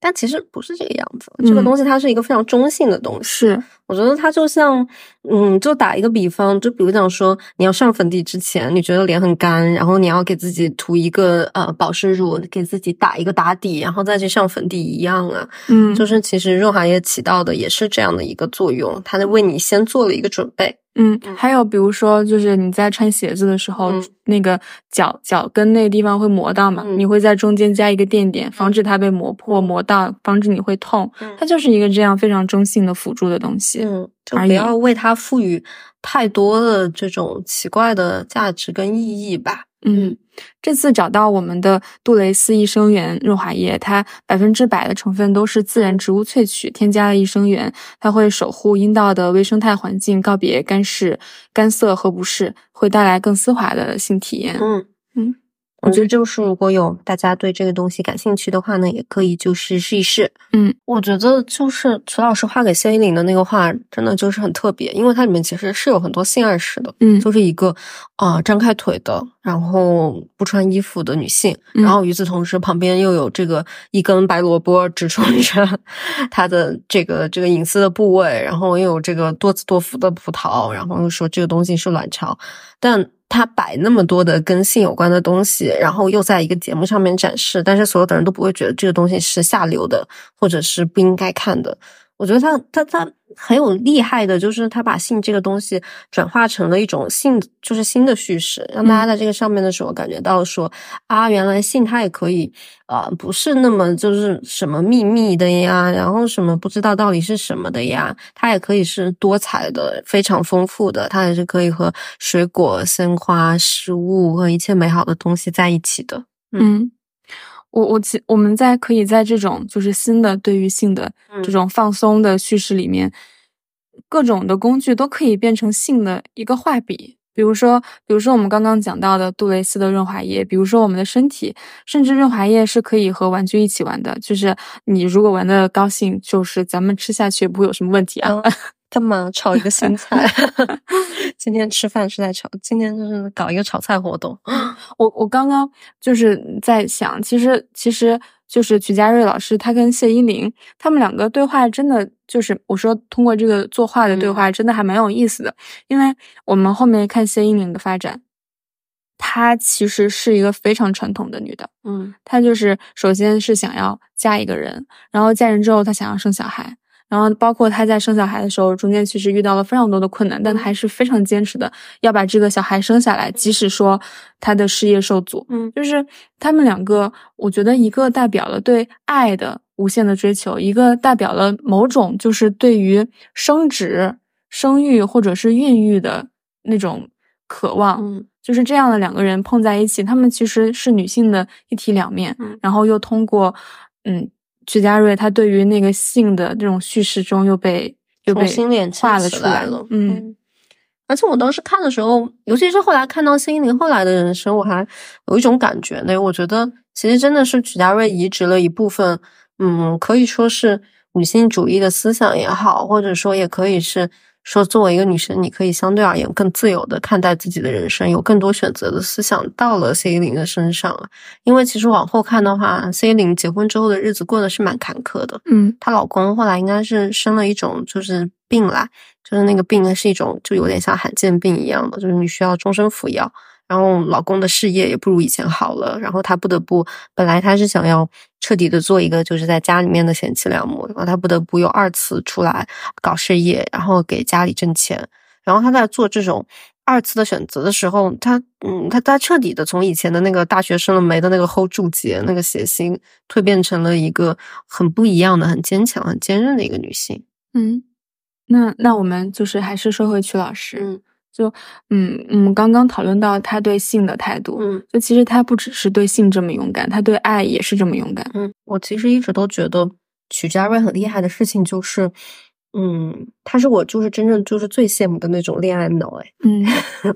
但其实不是这个样子，这个东西它是一个非常中性的东西。是，我觉得它就像，嗯，就打一个比方，就比如讲说，你要上粉底之前，你觉得脸很干，然后你要给自己涂一个呃保湿乳，给自己打一个打底，然后再去上粉底一样啊。嗯，就是其实润滑液起到的也是这样的一个作用，它在为你先做了一个准备。嗯，还有比如说，就是你在穿鞋子的时候，那个脚脚跟那个地方会磨到嘛，你会在中间加一个垫垫，防止它被磨破、磨到，防止你会痛。它就是一个这样非常中性的辅助的东西。嗯，就不要为它赋予太多的这种奇怪的价值跟意义吧。嗯，这次找到我们的杜蕾斯益生元润滑液，它百分之百的成分都是自然植物萃取，添加了益生元，它会守护阴道的微生态环境，告别干湿、干涩和不适，会带来更丝滑的性体验。嗯嗯。我觉得就是如果有大家对这个东西感兴趣的话呢，也可以就是试一试。嗯，我觉得就是曲老师画给谢依霖的那个画，真的就是很特别，因为它里面其实是有很多性暗示的。嗯，就是一个啊张开腿的，然后不穿衣服的女性，然后与此同时旁边又有这个一根白萝卜直冲着 [laughs] 她的这个这个隐私的部位，然后又有这个多子多福的葡萄，然后又说这个东西是卵巢，但。他摆那么多的跟性有关的东西，然后又在一个节目上面展示，但是所有的人都不会觉得这个东西是下流的，或者是不应该看的。我觉得他他他很有厉害的，就是他把性这个东西转化成了一种性，就是新的叙事，让大家在这个上面的时候感觉到说啊，原来性它也可以啊，不是那么就是什么秘密的呀，然后什么不知道到底是什么的呀，它也可以是多彩的、非常丰富的，它也是可以和水果、鲜花、食物和一切美好的东西在一起的。嗯。我我其我们在可以在这种就是新的对于性的这种放松的叙事里面，各种的工具都可以变成性的一个画笔。比如说，比如说我们刚刚讲到的杜蕾斯的润滑液，比如说我们的身体，甚至润滑液是可以和玩具一起玩的。就是你如果玩的高兴，就是咱们吃下去也不会有什么问题啊。[laughs] 干嘛炒一个新菜？[laughs] 今天吃饭是在炒，今天就是搞一个炒菜活动。[gasps] 我我刚刚就是在想，其实其实就是曲家瑞老师他跟谢依霖他们两个对话，真的就是我说通过这个作画的对话，真的还蛮有意思的。因为我们后面看谢依霖的发展，她其实是一个非常传统的女的，嗯，她就是首先是想要嫁一个人，然后嫁人之后她想要生小孩。然后包括她在生小孩的时候，中间其实遇到了非常多的困难，但她还是非常坚持的要把这个小孩生下来，即使说她的事业受阻。嗯，就是他们两个，我觉得一个代表了对爱的无限的追求，一个代表了某种就是对于生殖、生育或者是孕育的那种渴望。嗯，就是这样的两个人碰在一起，他们其实是女性的一体两面。嗯，然后又通过，嗯。曲家瑞他对于那个性的这种叙事中又被又被画了出来了，嗯，而且我当时看的时候，尤其是后来看到谢依霖后来的人生，我还有一种感觉呢。我觉得其实真的是曲家瑞移植了一部分，嗯，可以说是女性主义的思想也好，或者说也可以是。说作为一个女生，你可以相对而言更自由的看待自己的人生，有更多选择的思想到了谢依霖的身上了。因为其实往后看的话，谢依霖结婚之后的日子过得是蛮坎坷的。嗯，她老公后来应该是生了一种就是病来，就是那个病呢是一种就有点像罕见病一样的，就是你需要终身服药。然后老公的事业也不如以前好了，然后她不得不，本来她是想要彻底的做一个就是在家里面的贤妻良母，然后她不得不又二次出来搞事业，然后给家里挣钱。然后她在做这种二次的选择的时候，她嗯，她她彻底的从以前的那个大学生了没的那个 hold 住结那个血心，蜕变成了一个很不一样的、很坚强、很坚韧的一个女性。嗯，那那我们就是还是说回曲老师。嗯。就嗯，我们刚刚讨论到他对性的态度，嗯，就其实他不只是对性这么勇敢，他对爱也是这么勇敢。嗯，我其实一直都觉得曲家瑞很厉害的事情就是，嗯，他是我就是真正就是最羡慕的那种恋爱脑，哎，嗯，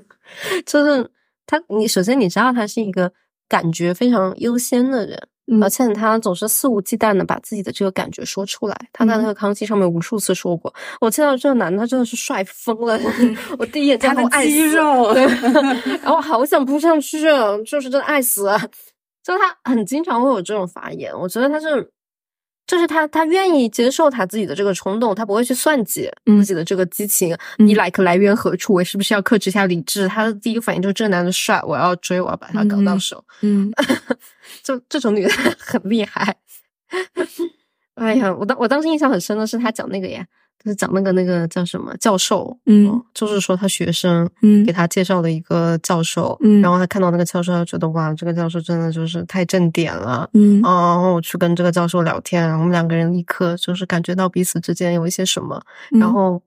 [laughs] 就是他，你首先你知道他是一个感觉非常优先的人。而且他总是肆无忌惮的把自己的这个感觉说出来。他在那个康熙上面无数次说过：“我见到这个男的，他真的是帅疯了。我第一眼 [laughs] 见他的肌肉，[laughs] 然后好想扑上去，就是真的爱死。[laughs] ”就他很经常会有这种发言。我觉得他是。就是他，他愿意接受他自己的这个冲动，他不会去算计自己的这个激情。你 like 来源何处？我是不是要克制一下理智？他的第一个反应就是这个男的帅，我要追，我要把他搞到手。嗯，[laughs] 就这种女的 [laughs] 很厉害。[laughs] 哎呀，我当我当时印象很深的是他讲那个呀。就是讲那个那个叫什么教授，嗯，就是说他学生，嗯，给他介绍的一个教授，嗯，然后他看到那个教授，他觉得哇，这个教授真的就是太正点了，嗯，然后我去跟这个教授聊天，我们两个人立刻就是感觉到彼此之间有一些什么，然后。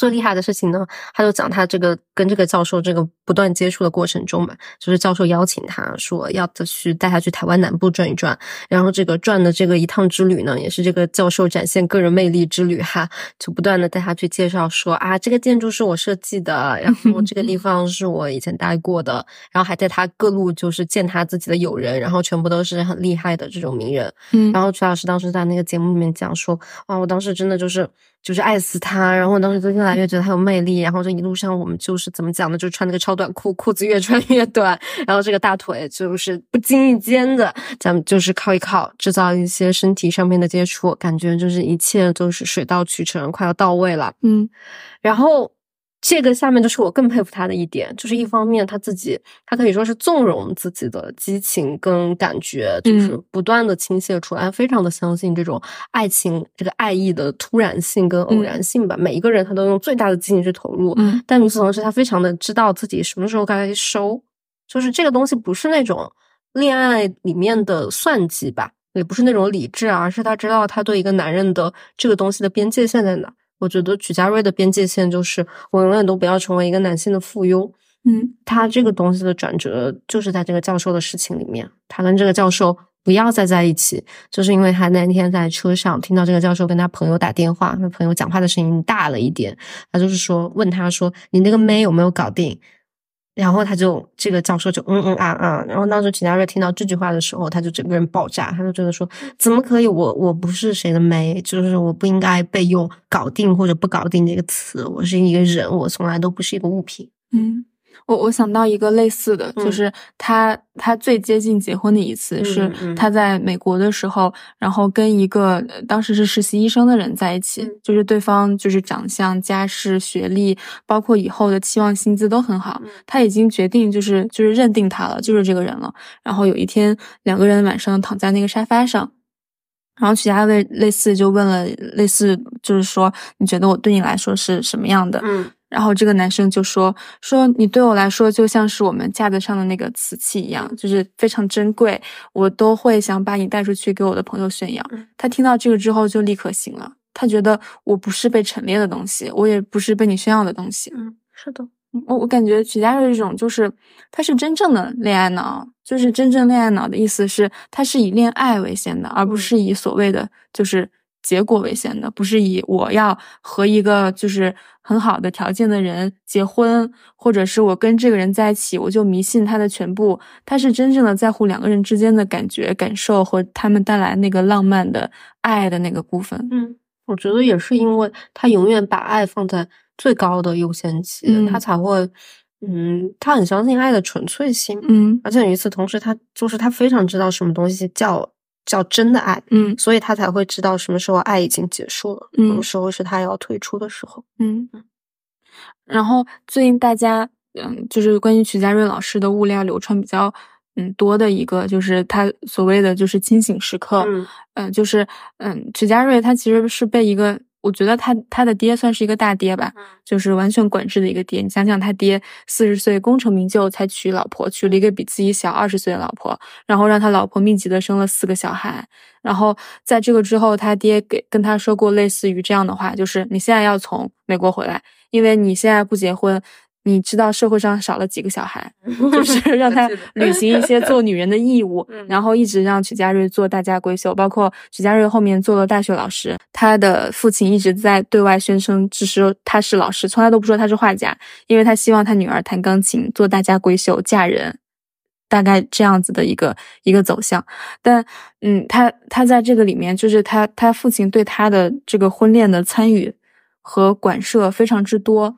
最厉害的事情呢，他就讲他这个跟这个教授这个不断接触的过程中嘛，就是教授邀请他说要去带他去台湾南部转一转，然后这个转的这个一趟之旅呢，也是这个教授展现个人魅力之旅哈，就不断的带他去介绍说啊，这个建筑是我设计的，然后这个地 [laughs] 方是我以前待过的，然后还带他各路就是见他自己的友人，然后全部都是很厉害的这种名人，嗯，然后曲老师当时在那个节目里面讲说，哇，我当时真的就是。就是爱死他，然后我当时就越来越觉得他有魅力，然后这一路上我们就是怎么讲呢？就穿那个超短裤，裤子越穿越短，然后这个大腿就是不经意间的，咱们就是靠一靠，制造一些身体上面的接触，感觉就是一切都是水到渠成，快要到位了。嗯，然后。这个下面就是我更佩服他的一点，就是一方面他自己，他可以说是纵容自己的激情跟感觉，就是不断的倾泻出来，非常的相信这种爱情这个爱意的突然性跟偶然性吧。每一个人他都用最大的激情去投入，但与此同时，他非常的知道自己什么时候该收，就是这个东西不是那种恋爱里面的算计吧，也不是那种理智，而是他知道他对一个男人的这个东西的边界线在哪。我觉得曲家瑞的边界线就是我永远都不要成为一个男性的附庸。嗯，他这个东西的转折就是在这个教授的事情里面，他跟这个教授不要再在一起，就是因为他那天在车上听到这个教授跟他朋友打电话，那朋友讲话的声音大了一点，他就是说问他说你那个妹有没有搞定？然后他就这个教授就嗯嗯啊啊，然后当时秦佳瑞听到这句话的时候，他就整个人爆炸，他就觉得说怎么可以？我我不是谁的妹，就是我不应该被用搞定或者不搞定这个词，我是一个人，我从来都不是一个物品。嗯。我我想到一个类似的，就是他他最接近结婚的一次是他在美国的时候，然后跟一个当时是实习医生的人在一起，就是对方就是长相、家世、学历，包括以后的期望薪资都很好，他已经决定就是就是认定他了，就是这个人了。然后有一天两个人晚上躺在那个沙发上，然后曲家卫类似就问了类似就是说你觉得我对你来说是什么样的？嗯。然后这个男生就说：“说你对我来说就像是我们架子上的那个瓷器一样，就是非常珍贵，我都会想把你带出去给我的朋友炫耀。”他听到这个之后就立刻醒了，他觉得我不是被陈列的东西，我也不是被你炫耀的东西。嗯，是的，我我感觉曲家瑞这种就是他是真正的恋爱脑，就是真正恋爱脑的意思是他是以恋爱为先的，而不是以所谓的就是。结果为先的，不是以我要和一个就是很好的条件的人结婚，或者是我跟这个人在一起，我就迷信他的全部。他是真正的在乎两个人之间的感觉、感受和他们带来那个浪漫的爱的那个部分。嗯，我觉得也是因为他永远把爱放在最高的优先级，他才会，嗯，他很相信爱的纯粹性。嗯，而且与此同时，他就是他非常知道什么东西叫。叫真的爱，嗯，所以他才会知道什么时候爱已经结束了，嗯什么时候是他要退出的时候，嗯。然后最近大家，嗯，就是关于曲家瑞老师的物料流传比较，嗯，多的一个就是他所谓的就是清醒时刻，嗯，就是，嗯，曲家瑞他其实是被一个。我觉得他他的爹算是一个大爹吧，就是完全管制的一个爹。你想想，他爹四十岁功成名就才娶老婆，娶了一个比自己小二十岁的老婆，然后让他老婆密集的生了四个小孩。然后在这个之后，他爹给跟他说过类似于这样的话，就是你现在要从美国回来，因为你现在不结婚。你知道社会上少了几个小孩，[laughs] 就是让他履行一些做女人的义务，[laughs] 然后一直让曲家瑞做大家闺秀，包括曲家瑞后面做了大学老师，他的父亲一直在对外宣称，只是他是老师，从来都不说他是画家，因为他希望他女儿弹钢琴，做大家闺秀，嫁人，大概这样子的一个一个走向。但，嗯，他他在这个里面，就是他他父亲对他的这个婚恋的参与和管涉非常之多。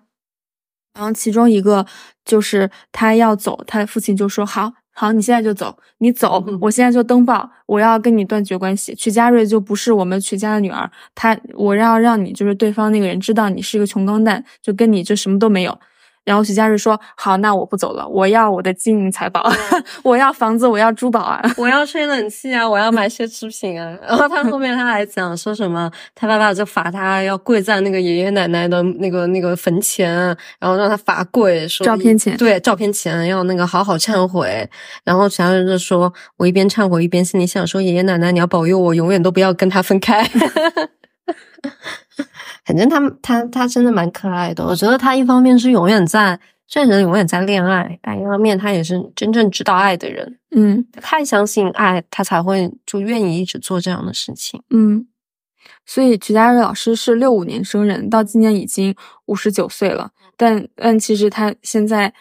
然后其中一个就是他要走，他父亲就说：“好好，你现在就走，你走，我现在就登报，我要跟你断绝关系。曲家瑞就不是我们曲家的女儿，他我要让你就是对方那个人知道你是一个穷光蛋，就跟你就什么都没有。”然后徐佳瑞说：“好，那我不走了，我要我的金银财宝，[laughs] 我要房子，我要珠宝啊，我要吹冷气啊，我要买奢侈品啊。”然后他后面他还讲说什么，他爸爸就罚他要跪在那个爷爷奶奶的那个那个坟前，然后让他罚跪，说照片前对照片前要那个好好忏悔。然后徐佳瑞就说：“我一边忏悔一边心里想说，爷爷奶奶你要保佑我永远都不要跟他分开。[laughs] ” [laughs] 反正他他他真的蛮可爱的，我觉得他一方面是永远在这人永远在恋爱，但一方面他也是真正知道爱的人。嗯，太相信爱，他才会就愿意一直做这样的事情。嗯，所以曲家瑞老师是六五年生人，到今年已经五十九岁了，但但其实他现在。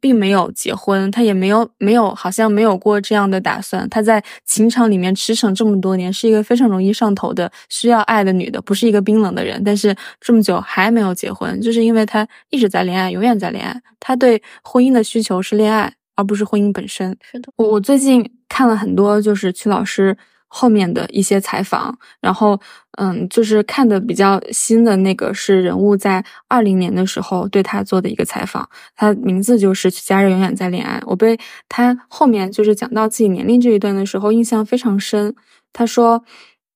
并没有结婚，他也没有没有，好像没有过这样的打算。他在情场里面驰骋这么多年，是一个非常容易上头的、需要爱的女的，不是一个冰冷的人。但是这么久还没有结婚，就是因为他一直在恋爱，永远在恋爱。他对婚姻的需求是恋爱，而不是婚姻本身。是的，我我最近看了很多，就是曲老师。后面的一些采访，然后，嗯，就是看的比较新的那个是人物在二零年的时候对他做的一个采访，他名字就是《家人永远在恋爱》。我被他后面就是讲到自己年龄这一段的时候印象非常深。他说：“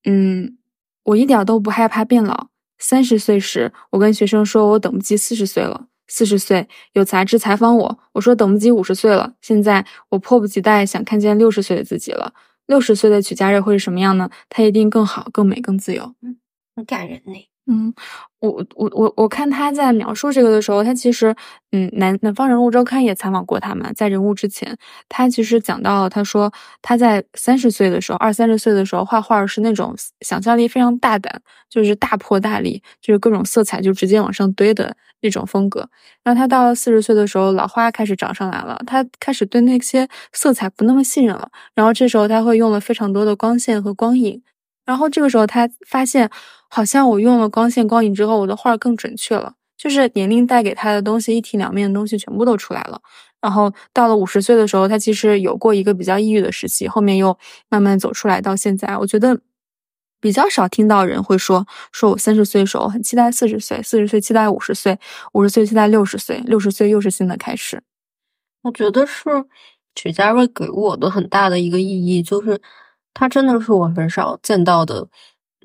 嗯，我一点都不害怕变老。三十岁时，我跟学生说我等不及四十岁了。四十岁有杂志采访我，我说等不及五十岁了。现在我迫不及待想看见六十岁的自己了。”六十岁的曲家瑞会是什么样呢？他一定更好、更美、更自由。嗯，很感人呢。嗯，我我我我看他在描述这个的时候，他其实，嗯，南南方人物周刊也采访过他嘛，在人物之前，他其实讲到，他说他在三十岁的时候，二三十岁的时候画画是那种想象力非常大胆，就是大破大立，就是各种色彩就直接往上堆的那种风格。然后他到了四十岁的时候，老花开始长上来了，他开始对那些色彩不那么信任了。然后这时候他会用了非常多的光线和光影。然后这个时候他发现。好像我用了光线光影之后，我的画更准确了。就是年龄带给他的东西，一体两面的东西全部都出来了。然后到了五十岁的时候，他其实有过一个比较抑郁的时期，后面又慢慢走出来。到现在，我觉得比较少听到人会说，说我三十岁的时候很期待四十岁，四十岁期待五十岁，五十岁期待六十岁，六十岁又是新的开始。我觉得是曲家瑞给我的很大的一个意义，就是他真的是我很少见到的。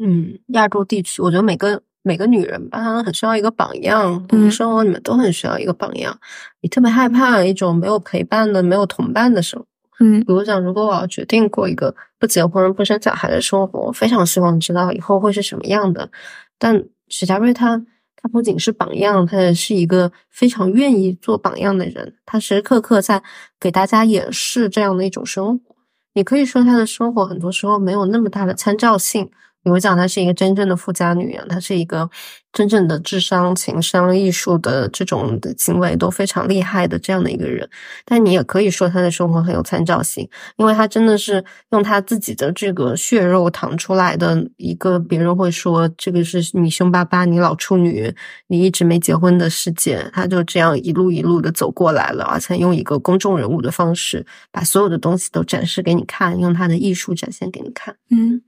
嗯，亚洲地区，我觉得每个每个女人吧，她都很需要一个榜样。嗯，生活里面都很需要一个榜样。你特别害怕一种没有陪伴的、没有同伴的生活。嗯，比如讲，如果我要决定过一个不结婚、不生小孩的生活，我非常希望知道以后会是什么样的。但许家瑞他，他不仅是榜样，他也是一个非常愿意做榜样的人。他时时刻刻在给大家演示这样的一种生活。你可以说他的生活很多时候没有那么大的参照性。你会讲她是一个真正的富家女啊，她是一个真正的智商、情商、艺术的这种的行为都非常厉害的这样的一个人。但你也可以说她的生活很有参照性，因为她真的是用她自己的这个血肉淌出来的一个，别人会说这个是你凶巴巴、你老处女、你一直没结婚的世界。她就这样一路一路的走过来了，而且用一个公众人物的方式，把所有的东西都展示给你看，用她的艺术展现给你看。嗯。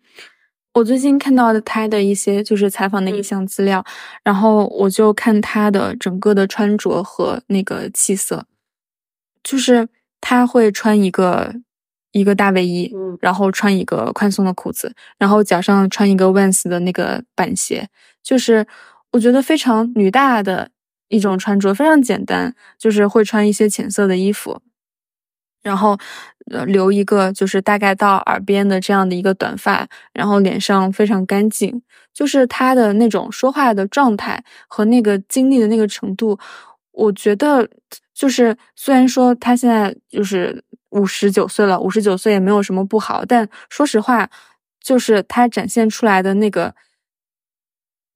我最近看到的他的一些就是采访的一项资料，然后我就看他的整个的穿着和那个气色，就是他会穿一个一个大卫衣，然后穿一个宽松的裤子，然后脚上穿一个 Vans 的那个板鞋，就是我觉得非常女大的一种穿着，非常简单，就是会穿一些浅色的衣服。然后，留一个就是大概到耳边的这样的一个短发，然后脸上非常干净，就是他的那种说话的状态和那个经历的那个程度，我觉得就是虽然说他现在就是五十九岁了，五十九岁也没有什么不好，但说实话，就是他展现出来的那个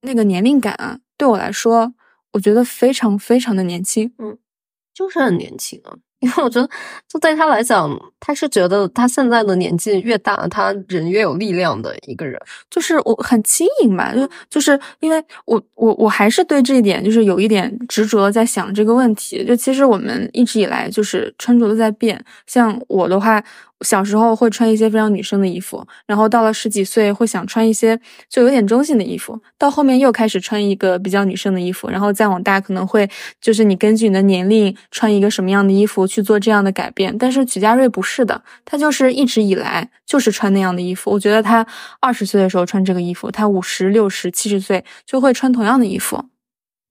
那个年龄感啊，对我来说，我觉得非常非常的年轻，嗯，就是很年轻啊。因为我觉得，就对他来讲，他是觉得他现在的年纪越大，他人越有力量的一个人。就是我很轻盈吧，就就是因为我我我还是对这一点就是有一点执着，在想这个问题。就其实我们一直以来就是穿着都在变，像我的话。小时候会穿一些非常女生的衣服，然后到了十几岁会想穿一些就有点中性的衣服，到后面又开始穿一个比较女生的衣服，然后再往大可能会就是你根据你的年龄穿一个什么样的衣服做这样的改变。但是曲家瑞不是的，他就是一直以来就是穿那样的衣服。我觉得他二十岁的时候穿这个衣服，他五十六十七十岁就会穿同样的衣服。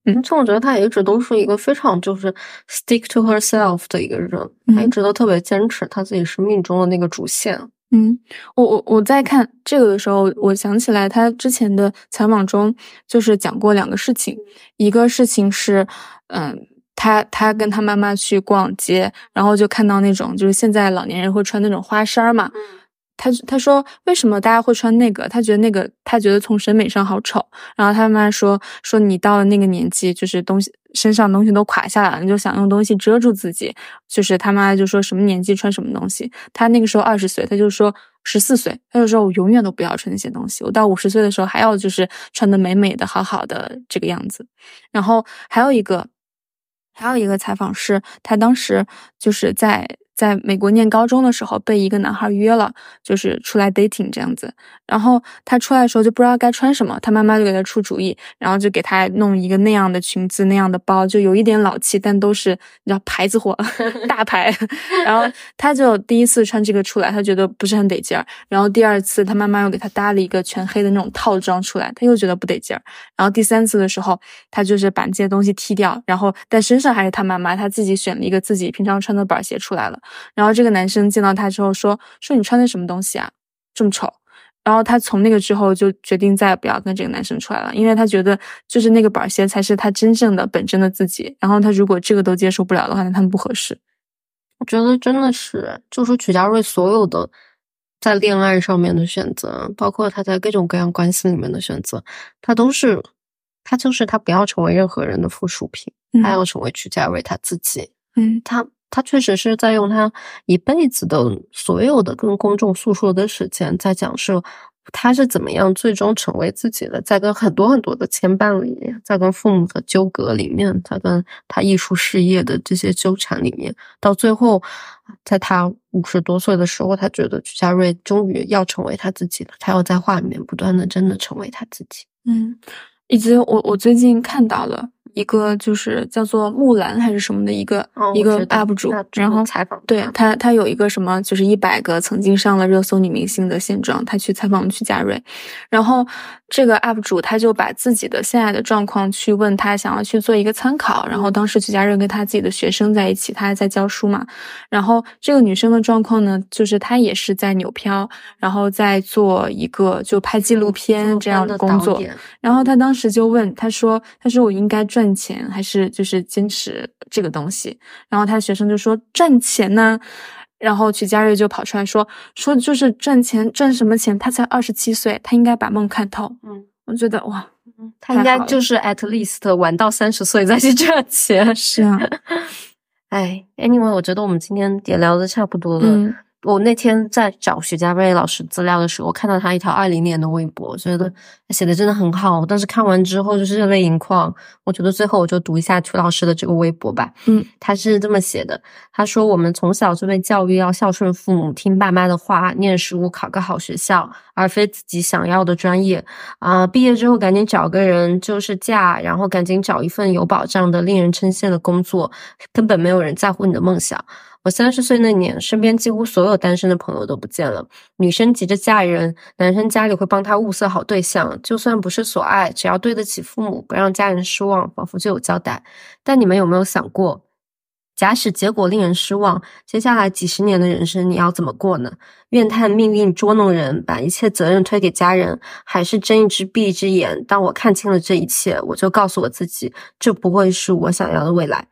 嗯，就我觉得他也一直都是一个非常就是 stick to herself 的一个人，他一直都特别坚持他自己生命中的那个主线。嗯，我我我在看这个的时候，我想起来他之前的采访中就是讲过两个事情，一个事情是，嗯，他他跟他妈妈去逛街，然后就看到那种就是现在老年人会穿那种花衫嘛。他他说为什么大家会穿那个？他觉得那个他觉得从审美上好丑。然后他妈妈说说你到了那个年纪，就是东西身上东西都垮下来了，你就想用东西遮住自己。就是他妈就说什么年纪穿什么东西。他那个时候二十岁，他就说十四岁，他就说我永远都不要穿那些东西。我到五十岁的时候还要就是穿的美美的、好好的这个样子。然后还有一个还有一个采访是，他当时就是在。在美国念高中的时候，被一个男孩约了，就是出来 dating 这样子。然后他出来的时候就不知道该穿什么，他妈妈就给他出主意，然后就给他弄一个那样的裙子、那样的包，就有一点老气，但都是你知道牌子货，[laughs] 大牌。[laughs] 然后他就第一次穿这个出来，他觉得不是很得劲儿。然后第二次，他妈妈又给他搭了一个全黑的那种套装出来，他又觉得不得劲儿。然后第三次的时候，他就是把这些东西踢掉，然后但身上还是他妈妈他自己选了一个自己平常穿的板鞋出来了。然后这个男生见到他之后说：“说你穿的什么东西啊，这么丑。”然后她从那个之后就决定再也不要跟这个男生出来了，因为她觉得就是那个板鞋才是她真正的本真的自己。然后她如果这个都接受不了的话，那他们不合适。我觉得真的是，就是曲家瑞所有的在恋爱上面的选择，包括他在各种各样关系里面的选择，他都是他就是他不要成为任何人的附属品，他要成为曲家瑞他自己。嗯，他。他确实是在用他一辈子的所有的跟公众诉说的时间，在讲述他是怎么样最终成为自己的，在跟很多很多的牵绊里面，在跟父母的纠葛里面，在跟他艺术事业的这些纠缠里面，到最后，在他五十多岁的时候，他觉得曲家瑞终于要成为他自己了，他要在画里面不断的真的成为他自己。嗯，以及我我最近看到了。一个就是叫做木兰还是什么的一个一个 UP 主，然后采访，对他。他有一个什么就是一百个曾经上了热搜女明星的现状，他去采访曲家瑞，然后这个 UP 主他就把自己的现在的状况去问他，想要去做一个参考。然后当时曲家瑞跟他自己的学生在一起，他还在教书嘛。然后这个女生的状况呢，就是她也是在纽漂，然后在做一个就拍纪录片这样的工作。然后他当时就问他说：“他说我应该赚。”钱还是就是坚持这个东西，然后他学生就说赚钱呢，然后曲家瑞就跑出来说说就是赚钱赚什么钱？他才二十七岁，他应该把梦看透。嗯，我觉得哇，他应该就是 at least 玩到三十岁再去赚钱。是啊，[laughs] 哎，anyway，我觉得我们今天也聊的差不多了。我那天在找徐家瑞老师资料的时候，看到他一条二零年的微博，觉得写的真的很好。但是看完之后就是热泪盈眶。我觉得最后我就读一下曲老师的这个微博吧。嗯，他是这么写的：他说我们从小就被教育要孝顺父母，听爸妈的话，念书，考个好学校，而非自己想要的专业。啊，毕业之后赶紧找个人就是嫁，然后赶紧找一份有保障的、令人称羡的工作，根本没有人在乎你的梦想。我三十岁那年，身边几乎所有单身的朋友都不见了。女生急着嫁人，男生家里会帮她物色好对象，就算不是所爱，只要对得起父母，不让家人失望，仿佛就有交代。但你们有没有想过，假使结果令人失望，接下来几十年的人生你要怎么过呢？怨叹命运捉弄人，把一切责任推给家人，还是睁一只闭一只眼？当我看清了这一切，我就告诉我自己，这不会是我想要的未来。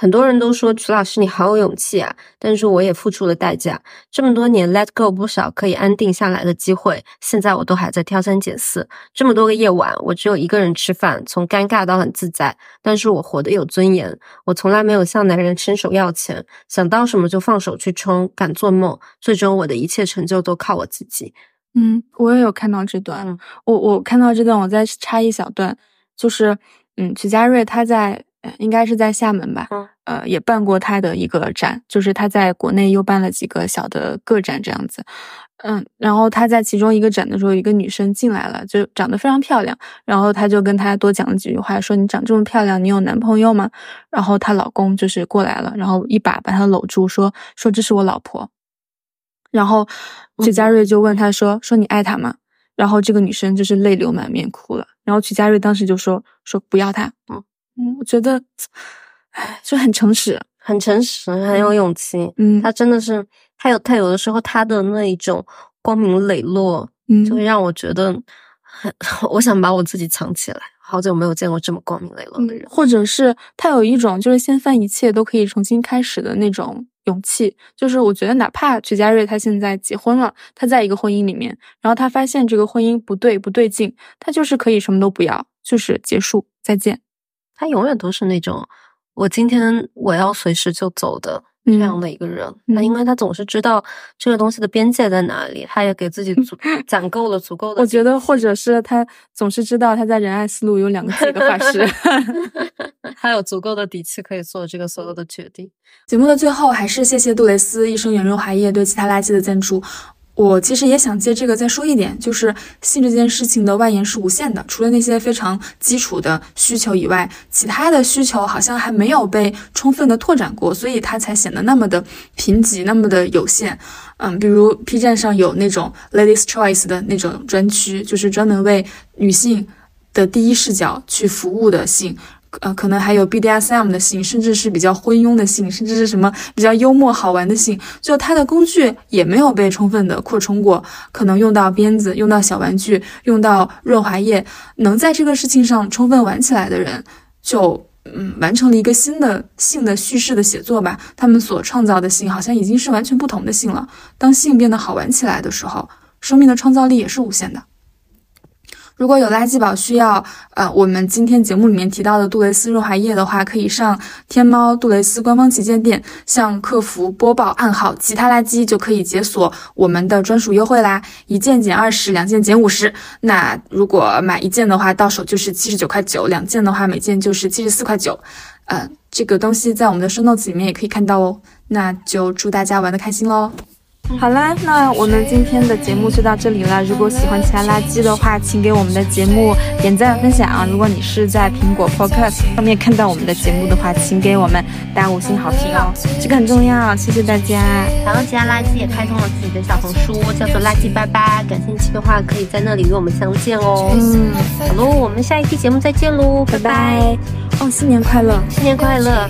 很多人都说曲老师你好有勇气啊，但是我也付出了代价。这么多年 let go 不少可以安定下来的机会，现在我都还在挑三拣四。这么多个夜晚，我只有一个人吃饭，从尴尬到很自在。但是我活得有尊严，我从来没有向男人伸手要钱，想到什么就放手去冲，敢做梦。最终我的一切成就都靠我自己。嗯，我也有看到这段，我我看到这段，我再插一小段，就是嗯，曲家瑞他在。应该是在厦门吧，呃，也办过他的一个展，就是他在国内又办了几个小的个展这样子，嗯，然后他在其中一个展的时候，一个女生进来了，就长得非常漂亮，然后他就跟她多讲了几句话，说你长这么漂亮，你有男朋友吗？然后她老公就是过来了，然后一把把她搂住，说说这是我老婆，然后曲家瑞就问他说说你爱她吗？然后这个女生就是泪流满面哭了，然后曲家瑞当时就说说不要她，嗯。嗯，我觉得，唉，就很诚实，很诚实，很有勇气。嗯，他真的是，他有他有的时候他的那一种光明磊落，嗯，就会让我觉得很，[laughs] 我想把我自己藏起来。好久没有见过这么光明磊落的人，或者是他有一种就是掀翻一切都可以重新开始的那种勇气。就是我觉得，哪怕曲家瑞他现在结婚了，他在一个婚姻里面，然后他发现这个婚姻不对不对劲，他就是可以什么都不要，就是结束，再见。他永远都是那种，我今天我要随时就走的这样的一个人。那因为他总是知道这个东西的边界在哪里，他也给自己足 [laughs] 攒够了足够的。我觉得，或者是他总是知道他在仁爱思路有两个几个法师，[laughs] 他有足够的底气可以做这个所有的决定。节目的最后，还是谢谢杜蕾斯一生圆润华业对其他垃圾的赞助。我其实也想借这个再说一点，就是性这件事情的外延是无限的，除了那些非常基础的需求以外，其他的需求好像还没有被充分的拓展过，所以它才显得那么的贫瘠，那么的有限。嗯，比如 P 站上有那种 Ladies Choice 的那种专区，就是专门为女性的第一视角去服务的性。呃，可能还有 BDSM 的性，甚至是比较昏庸的性，甚至是什么比较幽默好玩的性，就它的工具也没有被充分的扩充过，可能用到鞭子，用到小玩具，用到润滑液，能在这个事情上充分玩起来的人，就嗯完成了一个新的性的叙事的写作吧。他们所创造的性好像已经是完全不同的性了。当性变得好玩起来的时候，生命的创造力也是无限的。如果有垃圾宝需要，呃，我们今天节目里面提到的杜蕾斯润滑液的话，可以上天猫杜蕾斯官方旗舰店，向客服播报暗号“其他垃圾”就可以解锁我们的专属优惠啦，一件减二十，两件减五十。那如果买一件的话，到手就是七十九块九；两件的话，每件就是七十四块九。呃，这个东西在我们的 show notes 里面也可以看到哦。那就祝大家玩的开心喽！好啦，那我们今天的节目就到这里了。如果喜欢其他垃圾的话，请给我们的节目点赞分享。如果你是在苹果 Podcast 上面看到我们的节目的话，请给我们打五星好评哦，这个很重要。谢谢大家。然后其他垃圾也开通了自己的小红书，叫做垃圾拜拜。感兴趣的话，可以在那里与我们相见哦。嗯，好喽，我们下一期节目再见喽，拜拜。哦，新年快乐，新年快乐。